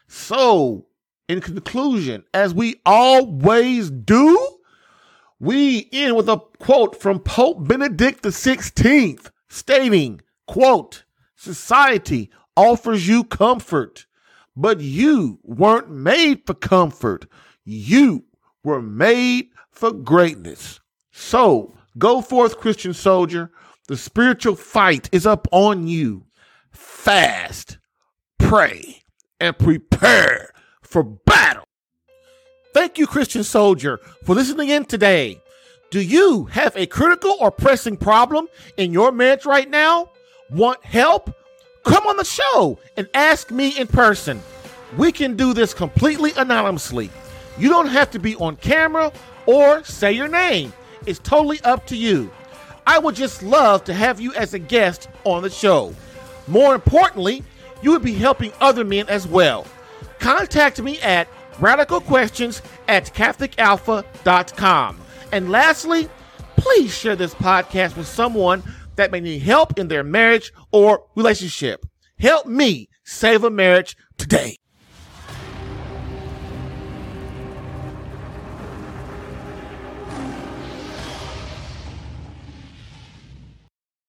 So, in conclusion, as we always do, we end with a quote from Pope Benedict XVI stating, quote, society offers you comfort, but you weren't made for comfort. You were made for greatness. So go forth, Christian soldier. The spiritual fight is up on you. Fast, pray, and prepare for battle. Thank you, Christian soldier, for listening in today. Do you have a critical or pressing problem in your marriage right now? Want help? Come on the show and ask me in person. We can do this completely anonymously. You don't have to be on camera or say your name. It's totally up to you. I would just love to have you as a guest on the show. More importantly, you would be helping other men as well. Contact me at radicalquestions at catholicalpha.com. And lastly, please share this podcast with someone that may need help in their marriage or relationship. Help me save a marriage today.